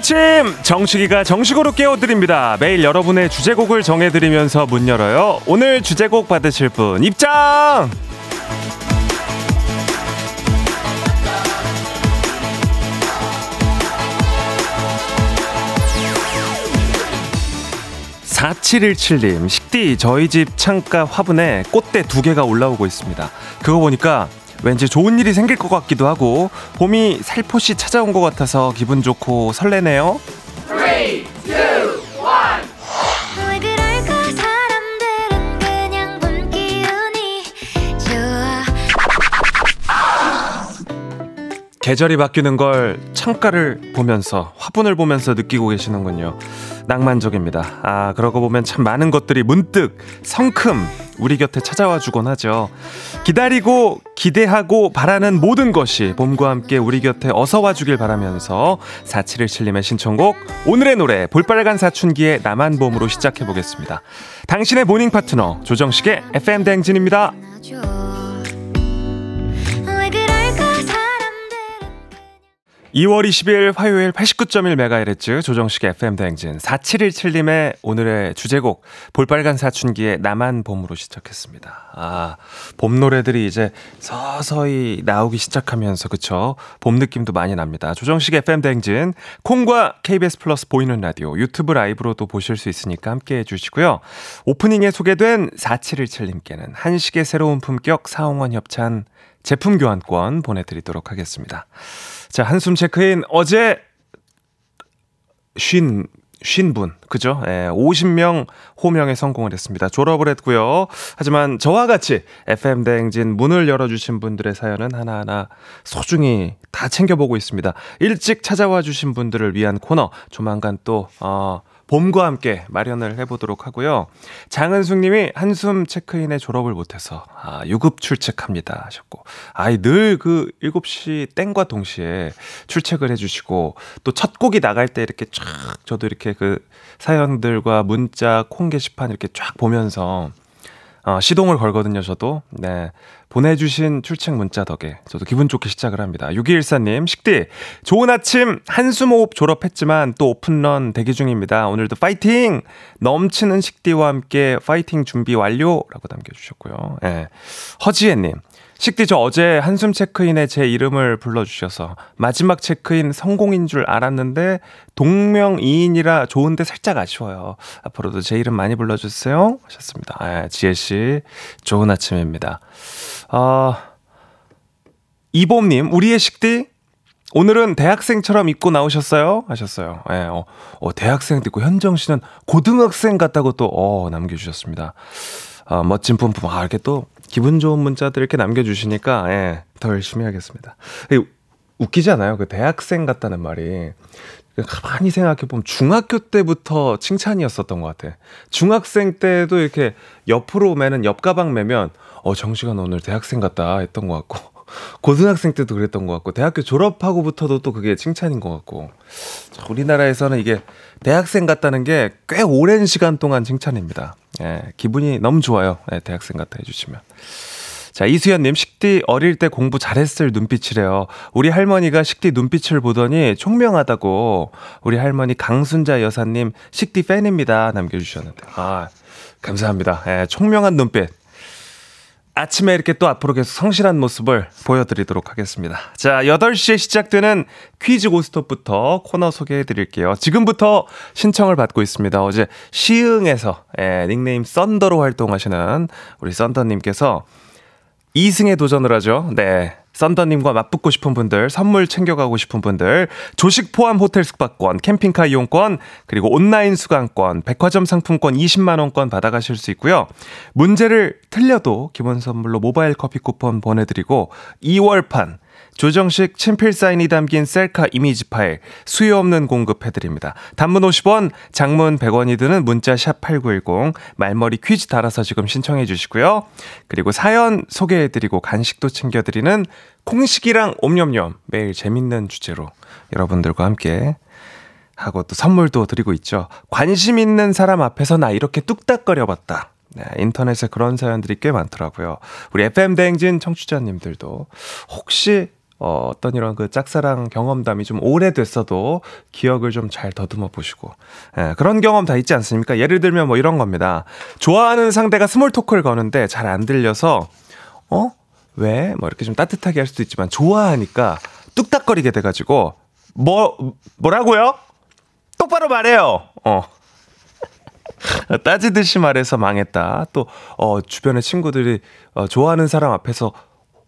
아침! 정식이가 정식으로 깨워드립니다. 매일 여러분의 주제곡을 정해드리면서 문 열어요. 오늘 주제곡 받으실 분 입장! 4717님, 식디, 저희 집 창가 화분에 꽃대 두 개가 올라오고 있습니다. 그거 보니까 왠지 좋은 일이 생길 것 같기도 하고 봄이 살포시 찾아온 것 같아서 기분 좋고 설레네요. 3, 2, 계절이 바뀌는 걸 창가를 보면서 화분을 보면서 느끼고 계시는군요. 낭만적입니다. 아, 그러고 보면 참 많은 것들이 문득 성큼 우리 곁에 찾아와 주곤 하죠. 기다리고 기대하고 바라는 모든 것이 봄과 함께 우리 곁에 어서 와 주길 바라면서 4717님의 신청곡 오늘의 노래 볼빨간 사춘기의 나만 봄으로 시작해 보겠습니다. 당신의 morning 파트너 조정식의 FM 대행진입니다. 2월 20일 화요일 89.1MHz 조정식 FM 대행진 4717님의 오늘의 주제곡 볼빨간 사춘기의 나만 봄으로 시작했습니다. 아, 봄 노래들이 이제 서서히 나오기 시작하면서 그쵸? 봄 느낌도 많이 납니다. 조정식 FM 대행진 콩과 KBS 플러스 보이는 라디오 유튜브 라이브로도 보실 수 있으니까 함께 해 주시고요. 오프닝에 소개된 4717님께는 한식의 새로운 품격 사홍원 협찬 제품 교환권 보내드리도록 하겠습니다. 자, 한숨 체크인 어제 쉰, 쉰 분, 그죠? 예, 50명 호명에 성공을 했습니다. 졸업을 했고요. 하지만 저와 같이 FM대행진 문을 열어주신 분들의 사연은 하나하나 소중히 다 챙겨보고 있습니다. 일찍 찾아와 주신 분들을 위한 코너, 조만간 또, 어, 봄과 함께 마련을 해보도록 하고요. 장은숙 님이 한숨 체크인에 졸업을 못해서, 아, 유급 출첵합니다. 하셨고, 아이, 늘 그 7시 땡과 동시에 출첵을 해주시고, 또 첫 곡이 나갈 때 이렇게 쫙, 저도 이렇게 그 사연들과 문자, 콩 게시판 이렇게 쫙 보면서, 어, 시동을 걸거든요, 저도. 네. 보내주신 출첵 문자 덕에 저도 기분 좋게 시작을 합니다. 6214님, 식디, 좋은 아침, 호흡 졸업했지만 또 오픈런 대기 중입니다. 오늘도 파이팅! 넘치는 식디와 함께 파이팅 준비 완료! 라고 남겨주셨고요. 예. 네. 허지혜님, 식디 저 어제 한숨 체크인에 제 이름을 불러주셔서 마지막 체크인 성공인 줄 알았는데 동명이인이라 좋은데 살짝 아쉬워요. 앞으로도 제 이름 많이 불러주세요. 하셨습니다. 아, 지혜 씨 좋은 아침입니다. 아, 이봄님 우리의 식디 오늘은 대학생처럼 입고 나오셨어요? 하셨어요. 예, 어, 어, 대학생 듣고 현정 씨는 고등학생 같다고 또, 어, 남겨주셨습니다. 아, 멋진 뿜뿜. 아, 이렇게 또 기분 좋은 문자들 이렇게 남겨주시니까, 예, 더 열심히 하겠습니다. 웃기지 않아요? 그 대학생 같다는 말이. 가만히 생각해보면 중학교 때부터 칭찬이었었던 것 같아. 중학생 때도 이렇게 옆으로 매는 옆가방 매면, 어, 정시간 오늘 대학생 같다 했던 것 같고. 고등학생 때도 그랬던 것 같고 대학교 졸업하고부터도 또 그게 칭찬인 것 같고 우리나라에서는 이게 대학생 같다는 게 꽤 오랜 시간 동안 칭찬입니다. 예, 기분이 너무 좋아요. 예, 대학생 같아 해주시면. 자, 이수연님, 식디 어릴 때 공부 잘했을 눈빛이래요. 우리 할머니가 식디 눈빛을 보더니 총명하다고 우리 할머니 강순자 여사님 식디 팬입니다. 남겨주셨는데. 아, 감사합니다. 예, 총명한 눈빛. 아침에 이렇게 또 앞으로 계속 성실한 모습을 보여드리도록 하겠습니다. 자, 8시에 시작되는 퀴즈 고스톱부터 코너 소개해 드릴게요. 지금부터 신청을 받고 있습니다. 어제 시흥에서 예, 닉네임 썬더로 활동하시는 우리 썬더님께서 2승에 도전을 하죠. 네. 썬더님과 맞붙고 싶은 분들, 선물 챙겨가고 싶은 분들, 조식 포함 호텔 숙박권, 캠핑카 이용권, 그리고 온라인 수강권, 백화점 상품권 20만원권 받아가실 수 있고요. 문제를 틀려도 기본 선물로 모바일 커피 쿠폰 보내드리고, 2월판, 조정식 친필 사인이 담긴 셀카 이미지 파일 수요 없는 공급해드립니다. 단문 50원, 장문 100원이 드는 문자 샵 8910 말머리 퀴즈 달아서 지금 신청해 주시고요. 그리고 사연 소개해드리고 간식도 챙겨드리는 콩식이랑 옴념념 매일 재밌는 주제로 여러분들과 함께 하고 또 선물도 드리고 있죠. 관심 있는 사람 앞에서 나 이렇게 뚝딱거려 봤다. 네, 인터넷에 그런 사연들이 꽤 많더라고요. 우리 FM 대행진 청취자님들도 혹시 어, 어떤 이런 그 짝사랑 경험담이 좀 오래됐어도 기억을 좀 잘 더듬어 보시고 예, 그런 경험 다 있지 않습니까? 예를 들면 뭐 이런 겁니다. 좋아하는 상대가 small talk를 거는데 잘 안 들려서 어? 왜? 뭐 이렇게 좀 따뜻하게 할 수도 있지만 좋아하니까 뚝딱거리게 돼가지고 뭐 뭐라고요? 똑바로 말해요. 어. 따지듯이 말해서 망했다. 또, 어, 주변의 친구들이, 어, 좋아하는 사람 앞에서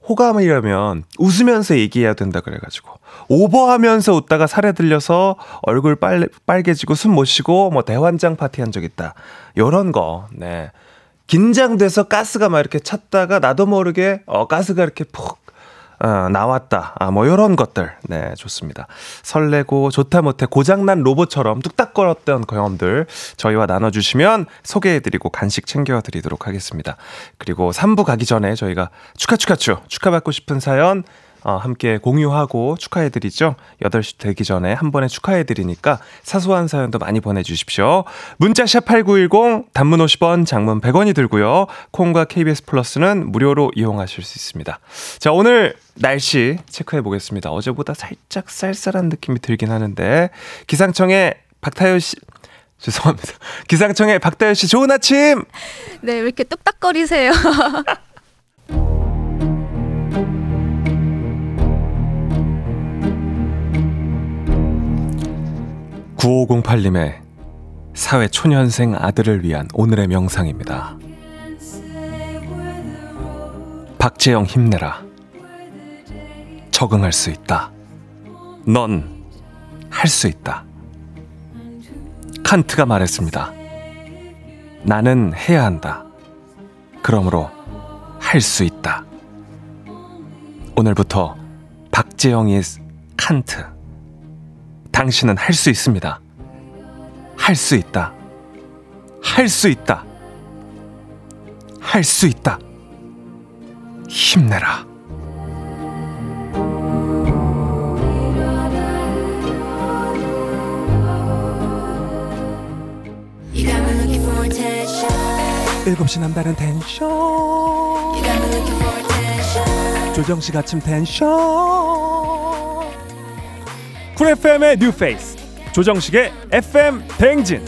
호감이라면 웃으면서 얘기해야 된다 그래가지고 오버하면서 웃다가 사레 들려서 얼굴 빨, 빨개지고 숨 못 쉬고 뭐 대환장 파티 한 적 있다. 요런 거, 네. 긴장돼서 가스가 막 이렇게 찼다가 나도 모르게 어, 가스가 이렇게 푹 어, 나왔다. 아, 뭐, 요런 것들. 네, 좋습니다. 설레고, 좋다 못해 고장난 로봇처럼 뚝딱거렸던 경험들 저희와 나눠주시면 소개해드리고 간식 챙겨드리도록 하겠습니다. 그리고 3부 가기 전에 저희가 축하, 축하, 축, 축하받고 싶은 사연 어, 함께 공유하고 축하해드리죠. 8시 되기 전에 한 번에 축하해드리니까 사소한 사연도 많이 보내주십시오. 문자샵 8910, 단문 50원, 장문 100원이 들고요. 콩과 KBS 플러스는 무료로 이용하실 수 있습니다. 자, 오늘 날씨 체크해 보겠습니다. 어제보다 살짝 쌀쌀한 느낌이 들긴 하는데, 기상청에 박타현 씨, 죄송합니다. 기상청에 박다현 씨 좋은 아침! 네, 왜 이렇게 뚝딱거리세요? 9508님의 사회 초년생 아들을 위한 오늘의 명상입니다. 박재영 힘내라. 적응할 수 있다. 넌 할 수 있다. 칸트가 말했습니다. 나는 해야 한다. 그러므로 할 수 있다. 오늘부터 박재영의 칸트. 당신은 할 수 있습니다. 할 수 있다. 할 수 있다. 할 수 있다. 힘내라. 일곱 시 남다른 텐션 조정식 아침 텐션 쿨 FM의 뉴 페이스 조정식의 FM 대행진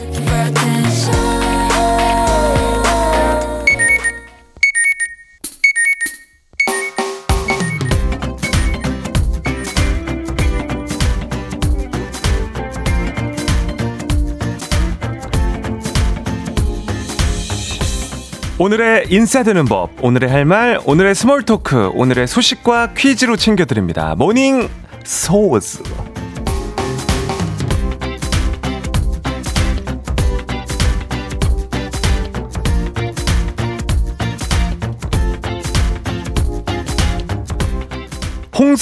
오늘의 인싸되는 법, 오늘의 할 말, 오늘의 small talk, 오늘의 소식과 퀴즈로 챙겨드립니다. morning 소즈.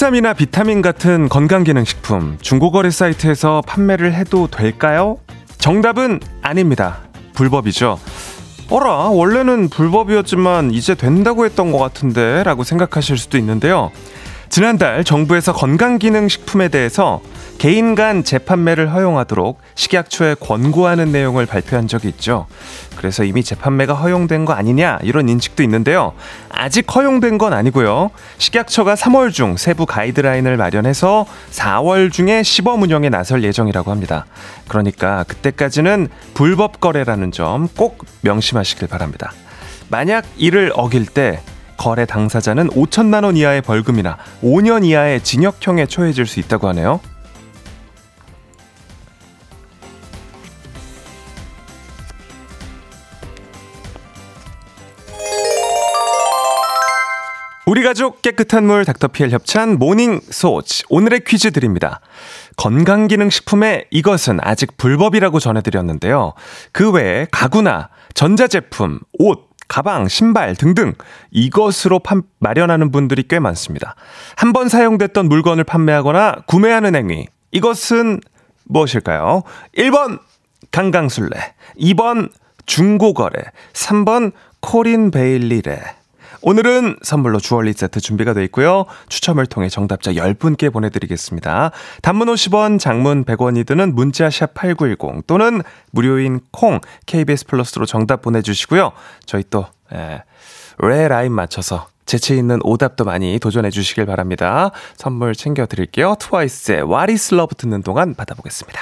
홍삼이나 비타민 같은 건강기능식품 중고거래 사이트에서 판매를 해도 될까요? 정답은 아닙니다. 불법이죠. 어라, 원래는 불법이었지만 이제 된다고 했던 것 같은데 라고 생각하실 수도 있는데요. 지난달 정부에서 건강기능식품에 대해서 개인 간 재판매를 허용하도록 식약처에 권고하는 내용을 발표한 적이 있죠. 그래서 이미 재판매가 허용된 거 아니냐 이런 인식도 있는데요. 아직 허용된 건 아니고요. 식약처가 3월 중 세부 가이드라인을 마련해서 4월 중에 시범 운영에 나설 예정이라고 합니다. 그러니까 그때까지는 불법 거래라는 점 꼭 명심하시길 바랍니다. 만약 이를 어길 때 거래 당사자는 5천만 원 이하의 벌금이나 5년 이하의 징역형에 처해질 수 있다고 하네요. 우리 가족 깨끗한 물 닥터피엘 협찬 모닝 소치 오늘의 퀴즈 드립니다. 건강기능식품의 이것은 아직 불법이라고 전해드렸는데요. 그 외에 가구나 전자제품, 옷, 가방, 신발 등등 이것으로 판, 마련하는 분들이 꽤 많습니다. 한 번 사용됐던 물건을 판매하거나 구매하는 행위 이것은 무엇일까요? 1번 강강술래 2번 중고거래 3번 코린 베일리래 오늘은 선물로 주얼리 세트 준비가 되어 있고요. 추첨을 통해 정답자 10분께 보내드리겠습니다. 단문 50원, 장문 100원이 드는 문자 샵 8910 또는 무료인 콩 KBS 플러스로 정답 보내주시고요. 저희 또 에, 레 라인 맞춰서 재치 있는 오답도 많이 도전해 주시길 바랍니다. 선물 챙겨 드릴게요. 트와이스의 What is Love 듣는 동안 받아보겠습니다.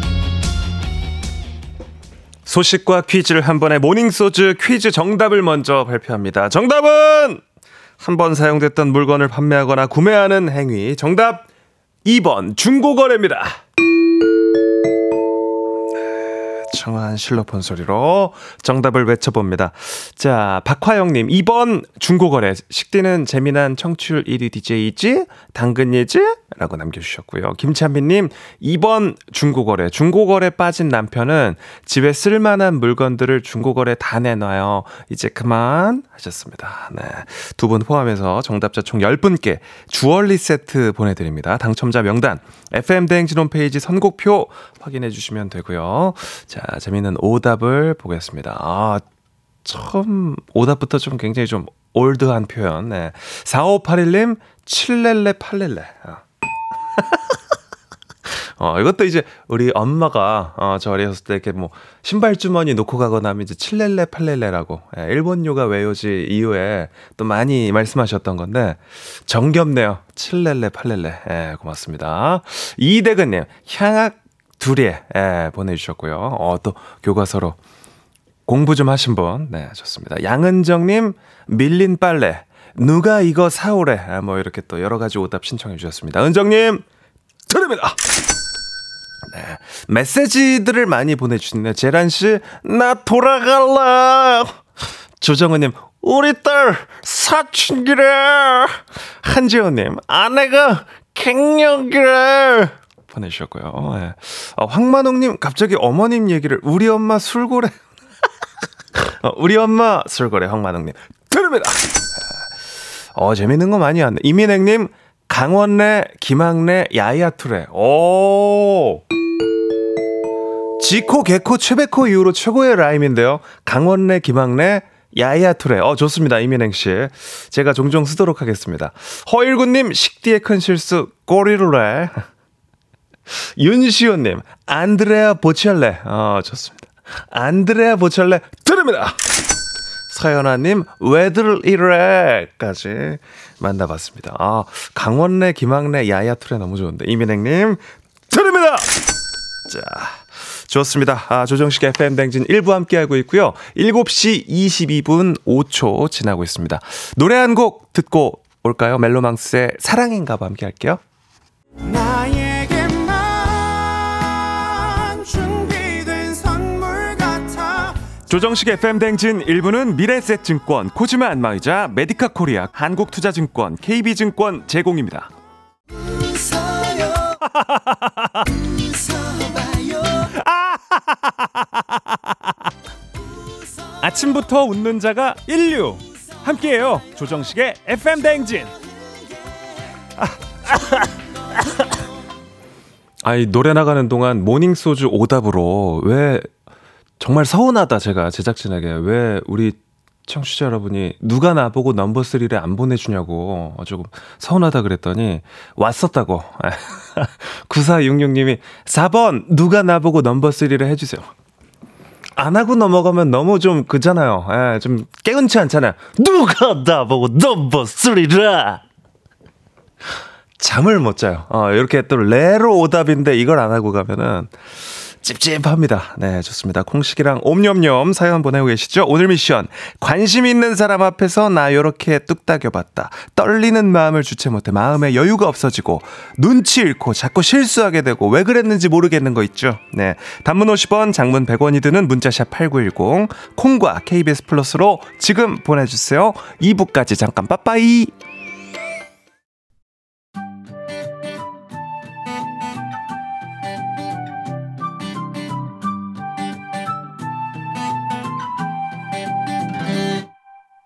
소식과 퀴즈를 한 번에 모닝소즈 퀴즈 정답을 먼저 발표합니다. 정답은 한 번 사용됐던 물건을 판매하거나 구매하는 행위. 정답 2번 중고거래입니다. 청한 실로폰 소리로 정답을 외쳐봅니다. 자, 박화영님, 2번 중고거래. 식디는 재미난 청취율 1위 DJ이지? 당근이지? 라고 남겨주셨고요. 김찬빈님, 2번 중고거래. 중고거래 빠진 남편은 집에 쓸만한 물건들을 중고거래 다 내놔요. 이제 그만 하셨습니다. 네. 두 분 포함해서 정답자 총 10분께 주얼리 세트 보내드립니다. 당첨자 명단, FM대행진 홈페이지 선곡표 확인해 주시면 되고요. 자, 재미있는 오답을 보겠습니다. 아, 처음 오답부터 좀 굉장히 좀 올드한 표현. 네. 4581님, 칠렐레 팔렐레. 어. 어, 이것도 이제 우리 엄마가 어, 저 어렸을 때 이렇게 뭐 신발 주머니 놓고 가거나 하면 이제 칠렐레 팔렐레라고 예, 일본 요가 외요지 이후에 또 많이 말씀하셨던 건데 정겹네요. 칠렐레 팔렐레. 예, 고맙습니다. 이대근 님 향악 둘에 예, 보내 주셨고요. 어, 또 교과서로 공부 좀 하신 분. 네, 좋습니다. 양은정 님, 밀린 빨래. 누가 이거 사오래. 아, 뭐, 이렇게 또 여러 가지 오답 신청해 주셨습니다. 은정님, 드립니다. 네. 메시지들을 많이 보내주시네요. 재란씨, 나 돌아갈라. 조정은님, 우리 딸 사춘기래. 한지호님, 아내가 갱년기래. 보내주셨고요. 네. 어, 황만홍님, 갑자기 어머님 얘기를, 우리 엄마 술고래. 어, 우리 엄마 술고래, 황만홍님. 드립니다. 어, 재밌는 거 많이 왔네. 이민행님, 강원래, 김학래, 야야투레. 오. 지코, 개코, 최백호 이후로 최고의 라임인데요. 강원래, 김학래, 야야투레. 어, 좋습니다. 이민행 씨. 제가 종종 쓰도록 하겠습니다. 허일구님, 식디의 큰 실수, 꼬리루레. 윤시호님, 안드레아 보첼레. 어, 좋습니다. 안드레아 보첼레, 드립니다. 서연아님, 왜들 이래까지 만나봤습니다. 아, 강원래, 김학래, 야야투레 너무 좋은데. 이민행님, 드립니다! 자, 좋습니다. 아, 조정식 FM댕진 1부 함께하고 있고요. 7시 22분 5초 지나고 있습니다. 노래 한 곡 듣고 올까요? 멜로망스의 사랑인가 봐 함께 할게요. 조정식 FM 댕진 1부는 미래셋증권, 코지마 안마의자, 메디카 코리아, 한국투자증권, KB증권 제공입니다. 아침부터 웃는 자가 일류. 함께해요 조정식의 FM 댕진. 아이 노래 나가는 동안 모닝 소주 오답으로 왜 정말 서운하다 제가 제작진에게 왜 우리 청취자 여러분이 누가 나보고 넘버 3를 안 보내주냐고 어, 조금 서운하다 그랬더니 왔었다고. 9466님이 4번 누가 나보고 넘버 3를 해주세요. 안 하고 넘어가면 너무 좀 그잖아요. 예, 좀 깨운치 않잖아요. 누가 나보고 넘버 3라! 잠을 못 자요. 어, 이렇게 또 레로 오답인데 이걸 안 하고 가면은 찝찝합니다. 네, 좋습니다. 콩식이랑 옴념념 사연 보내고 계시죠? 오늘 미션. 관심 있는 사람 앞에서 나 요렇게 뚝딱여봤다. 떨리는 마음을 주체 못해 마음에 여유가 없어지고 눈치 잃고 자꾸 실수하게 되고 왜 그랬는지 모르겠는 거 있죠? 네. 단문 50원, 장문 100원이 드는 문자샵 8910 콩과 KBS 플러스로 지금 보내주세요. 2부까지 잠깐 빠빠이.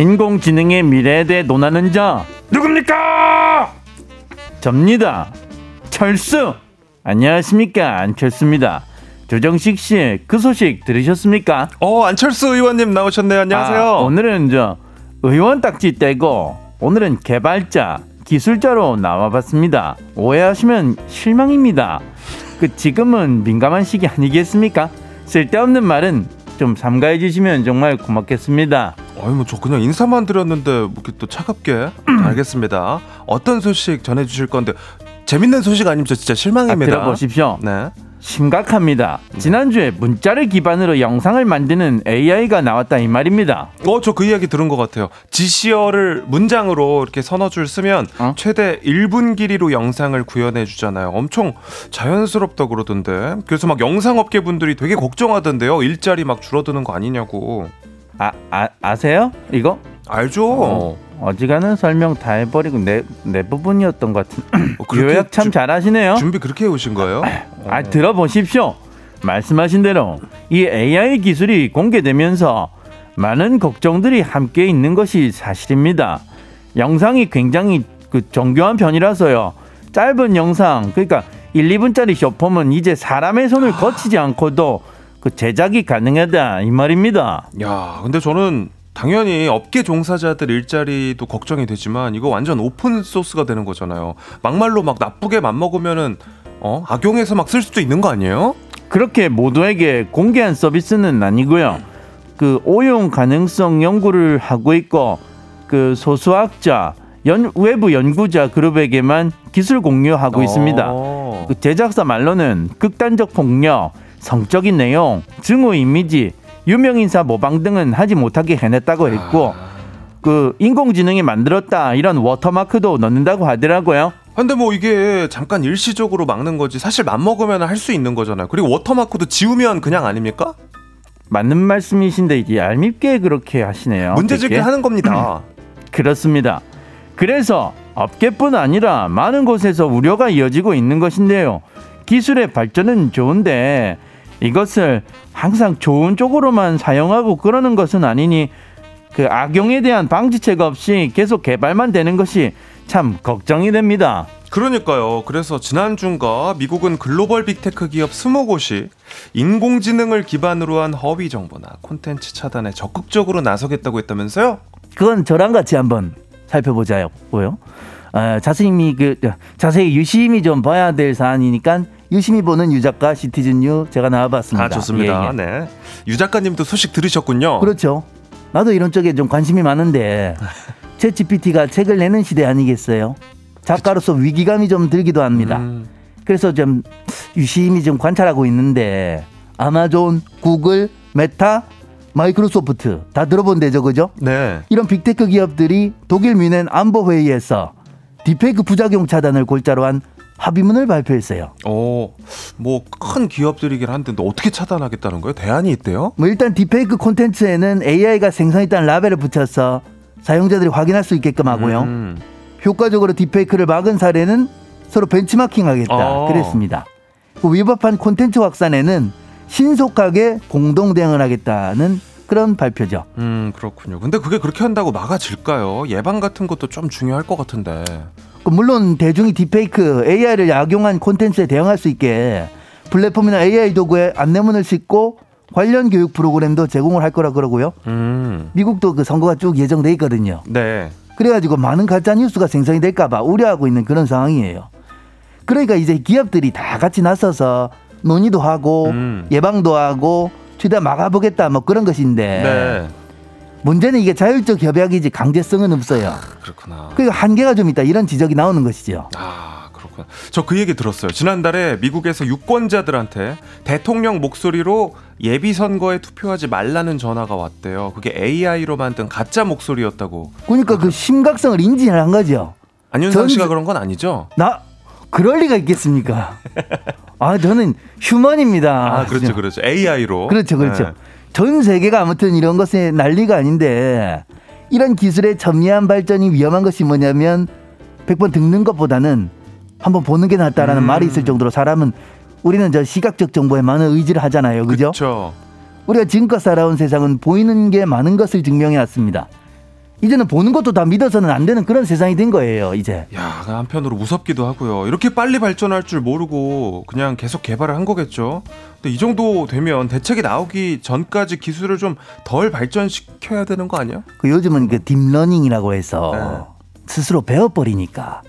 인공지능의 미래에 대해 논하는 자 누굽니까? 접니다. 철수. 안녕하십니까 안철수입니다. 조정식 씨 그 소식 들으셨습니까? 어, 안철수 의원님 나오셨네요. 안녕하세요. 아, 오늘은 저 의원 딱지 떼고 오늘은 개발자 기술자로 나와봤습니다. 오해하시면 실망입니다. 그 지금은 민감한 시기 아니겠습니까? 쓸데없는 말은 좀 삼가해 주시면 정말 고맙겠습니다. 어이, 뭐, 저 그냥 인사만 드렸는데, 뭐 이렇게 또 차갑게. 알겠습니다. 어떤 소식 전해주실 건데, 재밌는 소식 아니면 저 진짜 아, 실망입니다. 들어보십시오. 네. 심각합니다. 지난주에 문자를 기반으로 영상을 만드는 AI가 나왔다 이 말입니다. 어, 저 그 이야기 들은 것 같아요. 지시어를 문장으로 이렇게 서너 줄 쓰면 어? 최대 1분 길이로 영상을 구현해 주잖아요. 엄청 자연스럽다 그러던데. 그래서 막 영상업계 분들이 되게 걱정하던데요. 일자리 막 줄어드는 거 아니냐고. 아, 아 아세요? 이거? 알죠? 어. 어지간한 설명 다 해버리고 내, 내 부분이었던 것 같은 어, 그렇게 요약 참 주- 잘하시네요. 준비 그렇게 해오신 거예요? 아 들어보십시오. 말씀하신 대로 이 AI 기술이 공개되면서 많은 걱정들이 함께 있는 것이 사실입니다. 영상이 굉장히 그 정교한 편이라서요. 짧은 영상 그러니까 1, 2분짜리 쇼폼은 이제 사람의 손을 거치지 않고도 그 제작이 가능하다 이 말입니다. 야, 근데 저는 당연히 업계 종사자들 일자리도 걱정이 되지만 이거 완전 오픈 소스가 되는 거잖아요. 막말로 막 나쁘게 맘먹으면은 어 악용해서 막 쓸 수도 있는 거 아니에요? 그렇게 모두에게 공개한 서비스는 아니고요. 그 오용 가능성 연구를 하고 있고 그 소수학자, 연, 외부 연구자 그룹에게만 기술 공유하고 있습니다. 어. 그 제작사 말로는 극단적 폭력, 성적인 내용, 증오 이미지, 유명 인사 모방 등은 하지 못하게 해냈다고 했고 그 인공지능이 만들었다 이런 워터마크도 넣는다고 하더라고요. 근데 뭐 이게 잠깐 일시적으로 막는 거지 사실 맘먹으면 할 수 있는 거잖아요. 그리고 워터마크도 지우면 그냥 아닙니까? 맞는 말씀이신데 이게 얄밉게 그렇게 하시네요. 문제 되게. 제기 하는 겁니다. 그렇습니다. 그래서 업계뿐 아니라 많은 곳에서 우려가 이어지고 있는 것인데요. 기술의 발전은 좋은데 이것을 항상 좋은 쪽으로만 사용하고 그러는 것은 아니니 그 악용에 대한 방지책 없이 계속 개발만 되는 것이 참 걱정이 됩니다. 그러니까요. 그래서 지난 주인가 미국은 글로벌 빅테크 기업 20곳이 인공지능을 기반으로 한 허위 정보나 콘텐츠 차단에 적극적으로 나서겠다고 했다면서요? 그건 저랑 같이 한번 살펴보자고요. 아, 자세히 그 자세히 유심히 좀 봐야 될 사안이니까 유심히 보는 유 작가 시티즌 유 제가 나와봤습니다. 아 좋습니다. 예, 예. 네. 유 작가님도 소식 들으셨군요. 그렇죠. 나도 이런 쪽에 좀 관심이 많은데 챗 GPT가 책을 내는 시대 아니겠어요? 작가로서 위기감이 좀 들기도 합니다. 음, 그래서 좀 유심히 좀 관찰하고 있는데 아마존, 구글, 메타, 마이크로소프트 다 들어본 데죠, 그죠? 네. 이런 빅테크 기업들이 독일 뮌헨 안보 회의에서 딥페이크 부작용 차단을 골자로 한 합의문을 발표했어요. 어, 뭐 큰 기업들이긴 한데 어떻게 차단하겠다는 거예요? 대안이 있대요? 뭐 일단 딥페이크 콘텐츠에는 AI가 생성했다는 라벨을 붙여서 사용자들이 확인할 수 있게끔 하고요. 음. 효과적으로 딥페이크를 막은 사례는 서로 벤치마킹하겠다 어. 그랬습니다. 그 위법한 콘텐츠 확산에는 신속하게 공동 대응을 하겠다는 그런 발표죠. 음, 그렇군요. 근데 그게 그렇게 한다고 막아질까요? 예방 같은 것도 좀 중요할 것 같은데. 그 물론 대중이 딥페이크 AI를 약용한 콘텐츠에 대응할 수 있게 플랫폼이나 AI 도구에 안내문을 싣고 관련 교육 프로그램도 제공을 할 거라 그러고요. 음. 미국도 그 선거가 쭉 예정돼 있거든요. 네. 그래가지고 많은 가짜 뉴스가 생성이 될까봐 우려하고 있는 그런 상황이에요. 그러니까 이제 기업들이 다 같이 나서서 논의도 하고 음. 예방도 하고 최대한 막아보겠다 뭐 그런 것인데 네. 문제는 이게 자율적 협약이지 강제성은 없어요. 그렇구나. 그리고 한계가 좀 있다 이런 지적이 나오는 것이죠. 아, 그렇구나. 저 그 얘기 들었어요. 지난달에 미국에서 유권자들한테 대통령 목소리로 예비 선거에 투표하지 말라는 전화가 왔대요. 그게 AI로 만든 가짜 목소리였다고. 그러니까 그 심각성을 인지를 한 거죠. 안윤상 전- 씨가 그런 건 아니죠? 나 그럴 리가 있겠습니까? 아 저는 휴먼입니다. 아, 그렇죠, 그렇죠. AI로. 그렇죠, 그렇죠. 네. 전 세계가 아무튼 이런 것에 난리가 아닌데 이런 기술의 전미한 발전이 위험한 것이 뭐냐면 100번 듣는 것보다는 한번 보는 게 낫다라는 음. 말이 있을 정도로 사람은 우리는 저 시각적 정보에 많은 의지를 하잖아요. 그죠? 그렇죠. 우리가 지금껏 살아온 세상은 보이는 게 많은 것을 증명해 왔습니다. 이제는 보는 것도 다 믿어서는 안 되는 그런 세상이 된 거예요, 이제. 야, 그 한편으로 무섭기도 하고요. 이렇게 빨리 발전할 줄 모르고 그냥 계속 개발을 한 거겠죠. 근데 이 정도 되면 대책이 나오기 전까지 기술을 좀 덜 발전시켜야 되는 거 아니야? 그 요즘은 그 딥러닝이라고 해서 네. 스스로 배워버리니까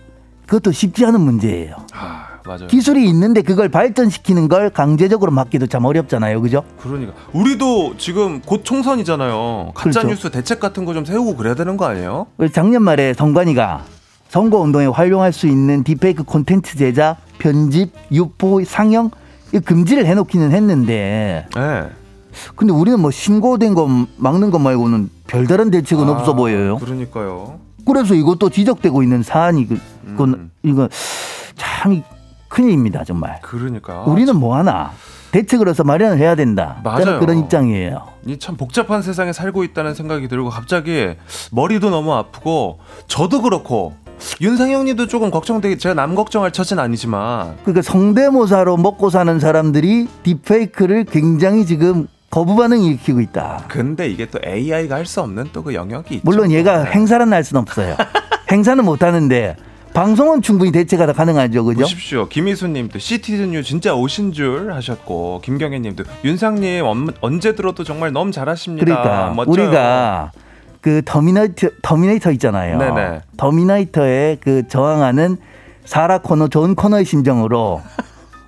그것도 쉽지 않은 문제예요. 아, 맞아요. 기술이 있는데 그걸 발전시키는 걸 강제적으로 막기도 참 어렵잖아요. 그죠? 그러니까 우리도 지금 곧 총선이잖아요. 가짜 그렇죠. 뉴스 대책 같은 거 좀 세우고 그래야 되는 거 아니에요? 작년 말에 선관위가 선거 운동에 활용할 수 있는 딥페이크 콘텐츠 제작, 편집, 유포, 상영 이 금지를 해놓기는 했는데 네. 근데 우리는 뭐 신고된 거 막는 것 말고는 별다른 대책은 아, 없어 보여요. 그러니까요. 그래서 이것도 지적되고 있는 사안이 그, 그건 음. 이거 참 큰일입니다 정말. 그러니까 우리는 뭐 하나 대책으로서 마련을 해야 된다. 맞아요. 그런 입장이에요. 이 참 복잡한 세상에 살고 있다는 생각이 들고 갑자기 머리도 너무 아프고 저도 그렇고 윤상형님도 조금 걱정되기 제가 남 걱정할 처지는 아니지만 그러니까 성대모사로 먹고 사는 사람들이 딥페이크를 굉장히 지금 거부 반응 일으키고 있다. 근데 이게 또 AI가 할 수 없는 또 그 영역이 있죠. 물론 얘가 네. 행사는 할 수는 없어요. 행사는 못 하는데 방송은 충분히 대체가 다 가능하죠. 그죠? 보십시오. 김희수님도 시티즌유 진짜 오신 줄 하셨고 김경애님도 윤상님 언, 언제 들어도 정말 너무 잘하십니다. 그러니까 멋져요. 우리가 그 터미네이터 터미네이터 있잖아요. 네네. 터미네이터에 그 저항하는 사라 코너 존 코너의 심정으로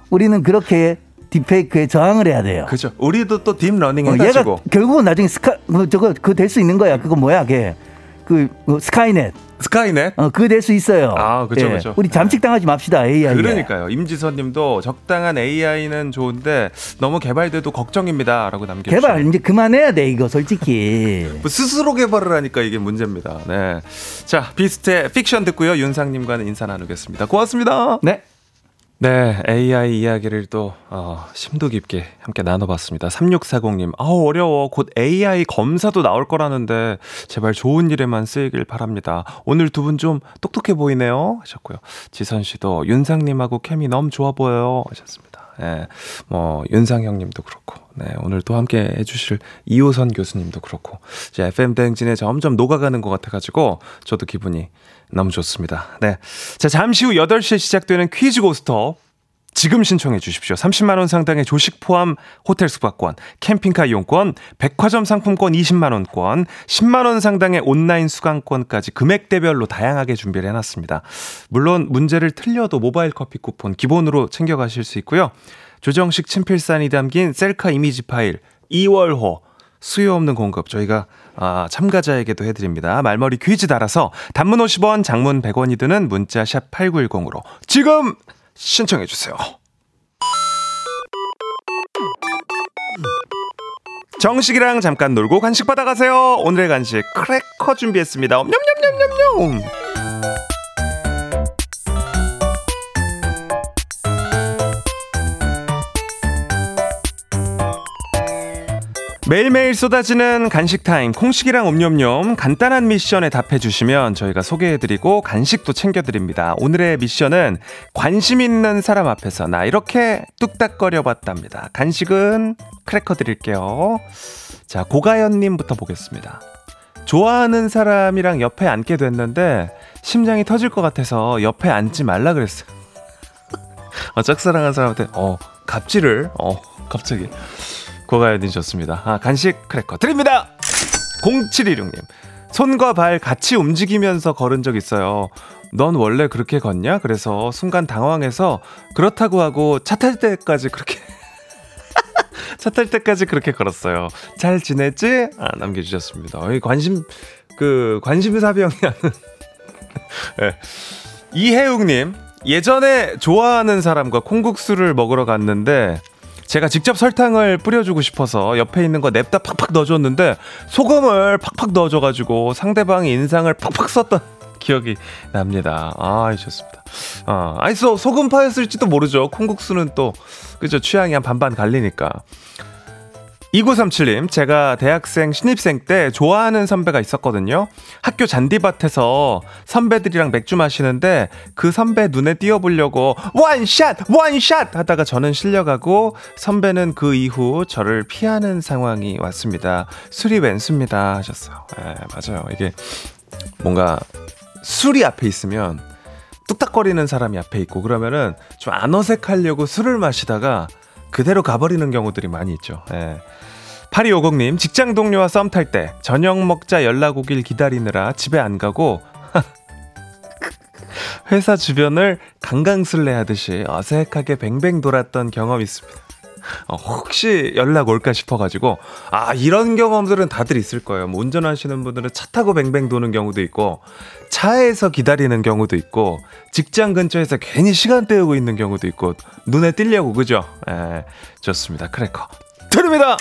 우리는 그렇게 딥페이크에 저항을 해야 돼요. 그죠. 우리도 또 딥러닝 어, 해가지고 결국은 나중에 스카 뭐 저거 그거 될 수 있는 거야. 그거 뭐야, 걔. 그 어, 스카이넷. 스카이넷. 어, 그거 될 수 있어요. 아, 그죠, 그죠. 우리 잠식 당하지 맙시다. AI. 그러니까요. 임지선 님도 적당한 AI는 좋은데 너무 개발돼도 걱정입니다 라고 남겨주셨어요. 개발 이제 그만해야 돼 이거 솔직히. 뭐 스스로 개발을 하니까 이게 문제입니다. 네. 자, 비스트의 픽션 듣고요. 윤상님과는 인사 나누겠습니다. 고맙습니다. 네. 네, AI 이야기를 또 어, 심도 깊게 함께 나눠봤습니다. 3640님, 아우 어려워. 곧 AI 검사도 나올 거라는데 제발 좋은 일에만 쓰이길 바랍니다. 오늘 두 분 좀 똑똑해 보이네요. 하셨고요. 지선 씨도 윤상님하고 케미 너무 좋아 보여요. 하셨습니다. 예, 뭐 윤상 형님도 그렇고, 네 오늘 또 함께 해주실 이호선 교수님도 그렇고, 이제 FM 대행진에 점점 녹아가는 것 같아가지고 저도 기분이 너무 좋습니다. 네, 자 잠시 후 8시에 시작되는 퀴즈 고스톱. 지금 신청해 주십시오. 30만 원 상당의 조식 포함 호텔 숙박권, 캠핑카 이용권, 백화점 상품권 20만 원권, 10만 원 상당의 온라인 수강권까지 금액대별로 다양하게 준비를 해 놨습니다. 물론 문제를 틀려도 모바일 커피 쿠폰 기본으로 챙겨 가실 수 있고요. 조정식 친필산이 담긴 셀카 이미지 파일 2월호 수요 없는 공급 저희가 아, 참가자에게도 해드립니다. 말머리 퀴즈 달아서 단문 50원, 장문 100원이 드는 문자 샵 8910으로 지금 신청해 주세요. 정식이랑 잠깐 놀고 간식 받아가세요. 오늘의 간식 크래커 준비했습니다. 냠냠냠냠냠. 매일매일 쏟아지는 간식 타임 콩식이랑 옴뇸뇸 간단한 미션에 답해 주시면 저희가 소개해 드리고 간식도 챙겨 드립니다. 오늘의 미션은 관심 있는 사람 앞에서 나 이렇게 뚝딱거려 봤답니다. 간식은 크래커 드릴게요. 자, 고가연 님부터 보겠습니다. 좋아하는 사람이랑 옆에 앉게 됐는데 심장이 터질 것 같아서 옆에 앉지 말라 그랬어요. 어, 짝사랑한 사람한테 어, 갑질을 어, 갑자기 고가연님 좋습니다. 아, 간식 크래커 드립니다! 0716님. 손과 발 같이 움직이면서 걸은 적 있어요. 넌 원래 그렇게 걷냐? 그래서 순간 당황해서 그렇다고 하고 차 탈 때까지 그렇게 차 탈 때까지 그렇게 걸었어요. 잘 지냈지? 아, 남겨주셨습니다. 관심 그 관심사병이 하는 네. 이혜웅님 예전에 좋아하는 사람과 콩국수를 먹으러 갔는데 제가 직접 설탕을 뿌려주고 싶어서 옆에 있는 거 냅다 팍팍 넣어줬는데 소금을 팍팍 넣어줘가지고 상대방이 인상을 팍팍 썼던 기억이 납니다. 아, 좋습니다. 아, 아니, 소, 소금파였을지도 모르죠. 콩국수는 또, 그죠. 취향이 한 반반 갈리니까. 2937님, 제가 대학생 신입생 때 좋아하는 선배가 있었거든요. 학교 잔디밭에서 선배들이랑 맥주 마시는데 그 선배 눈에 띄어보려고 원샷! 원샷! 하다가 저는 실려가고 선배는 그 이후 저를 피하는 상황이 왔습니다. 술이 웬수입니다. 하셨어요. 예, 맞아요. 이게 뭔가 술이 앞에 있으면 뚝딱거리는 사람이 앞에 있고 그러면은 좀 안 어색하려고 술을 마시다가 그대로 가버리는 경우들이 많이 있죠. 예. 8250님, 직장 동료와 썸 탈 때 저녁 먹자 연락 오길 기다리느라 집에 안 가고 회사 주변을 강강술래 하듯이 어색하게 뱅뱅 돌았던 경험이 있습니다. 어, 혹시 연락 올까 싶어가지고 아 이런 경험들은 다들 있을 거예요. 뭐 운전하시는 분들은 차 타고 뱅뱅 도는 경우도 있고 차에서 기다리는 경우도 있고 직장 근처에서 괜히 시간 때우고 있는 경우도 있고 눈에 띄려고 그죠? 예, 좋습니다. 크래커 드립니다.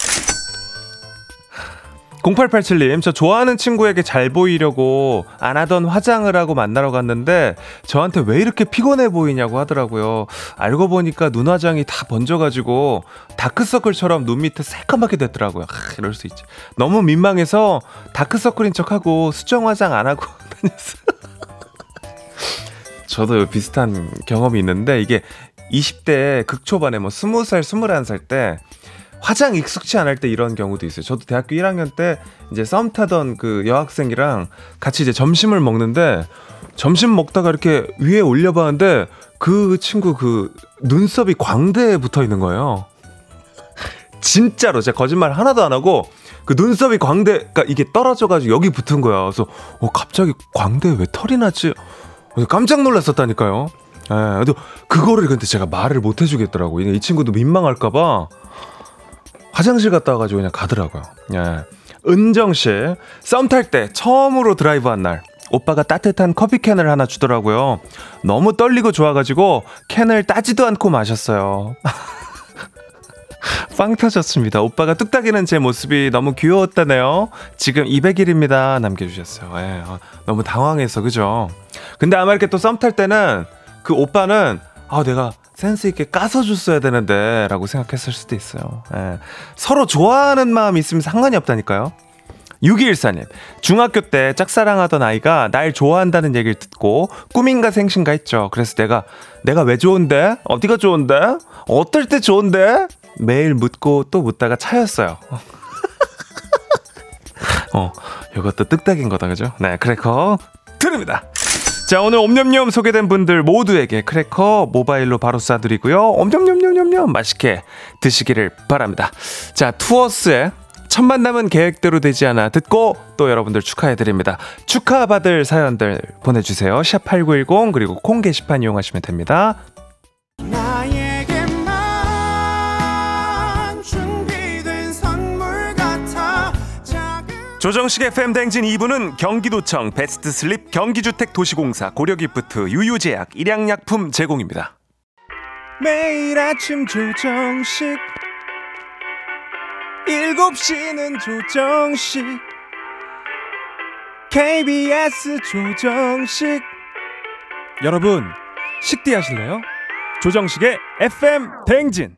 0887님, 저 좋아하는 친구에게 잘 보이려고 안 하던 화장을 하고 만나러 갔는데 저한테 왜 이렇게 피곤해 보이냐고 하더라고요. 알고 보니까 눈 화장이 다 번져가지고 다크서클처럼 눈 밑에 새까맣게 됐더라고요. 아, 이럴 수 있지. 너무 민망해서 다크서클인 척하고 수정 화장 안 하고 다녔어요. 저도 비슷한 경험이 있는데 이게 20대 극초반에 뭐 20살, 21살 때 화장 익숙치 않을 때 이런 경우도 있어요. 저도 대학교 1학년 때 이제 썸 타던 그 여학생이랑 같이 이제 점심을 먹는데 점심 먹다가 이렇게 위에 올려봤는데 그 친구 그 눈썹이 광대에 붙어 있는 거예요. 진짜로 제가 거짓말 하나도 안 하고 그 눈썹이 광대, 그러니까 이게 떨어져가지고 여기 붙은 거야. 그래서 어 갑자기 광대에 왜 털이? 그래서 깜짝 놀랐었다니까요. 예, 근데 그거를 근데 제가 말을 못 해주겠더라고. 이 친구도 민망할까봐 화장실 갔다 와가지고 그냥 가더라고요. 예. 은정 씨, 썸 탈 때 처음으로 드라이브 한 날, 오빠가 따뜻한 커피캔을 하나 주더라고요. 너무 떨리고 좋아가지고 캔을 따지도 않고 마셨어요. 빵 터졌습니다. 오빠가 뚝딱이는 제 모습이 너무 귀여웠다네요. 지금 200일입니다. 남겨주셨어요. 예, 어, 너무 당황해서, 그죠? 근데 아마 이렇게 또 썸 탈 때는 그 오빠는 아, 내가 센스 있게 까서 줬어야 되는데 라고 생각했을 수도 있어요. 예. 서로 좋아하는 마음이 있으면 상관이 없다니까요. 6214님, 중학교 때 짝사랑하던 아이가 날 좋아한다는 얘기를 듣고 꿈인가 생신가 했죠. 그래서 내가, 내가 왜 좋은데? 어디가 좋은데? 어떨 때 좋은데? 매일 묻고 또 묻다가 차였어요. 어, 이것도 뚝딱인 거다, 그죠? 네, 크래커 드립니다. 자, 오늘 옴념념 소개된 분들 모두에게 크래커 모바일로 바로 쏴드리고요. 옴념념념념념 맛있게 드시기를 바랍니다. 자, 투어스의 첫 만남은 계획대로 되지 않아 듣고 또 여러분들 축하해드립니다. 축하받을 사연들 보내주세요. 샵8910 그리고 콩 게시판 이용하시면 됩니다. 조정식 FM 댕진 2부는 경기도청 베스트 슬립 경기주택 도시공사 고려기프트 유유제약 일양약품 제공입니다. 매일 아침 조정식 7시는 조정식 KBS 조정식 여러분 식대 하실래요? 조정식의 FM 댕진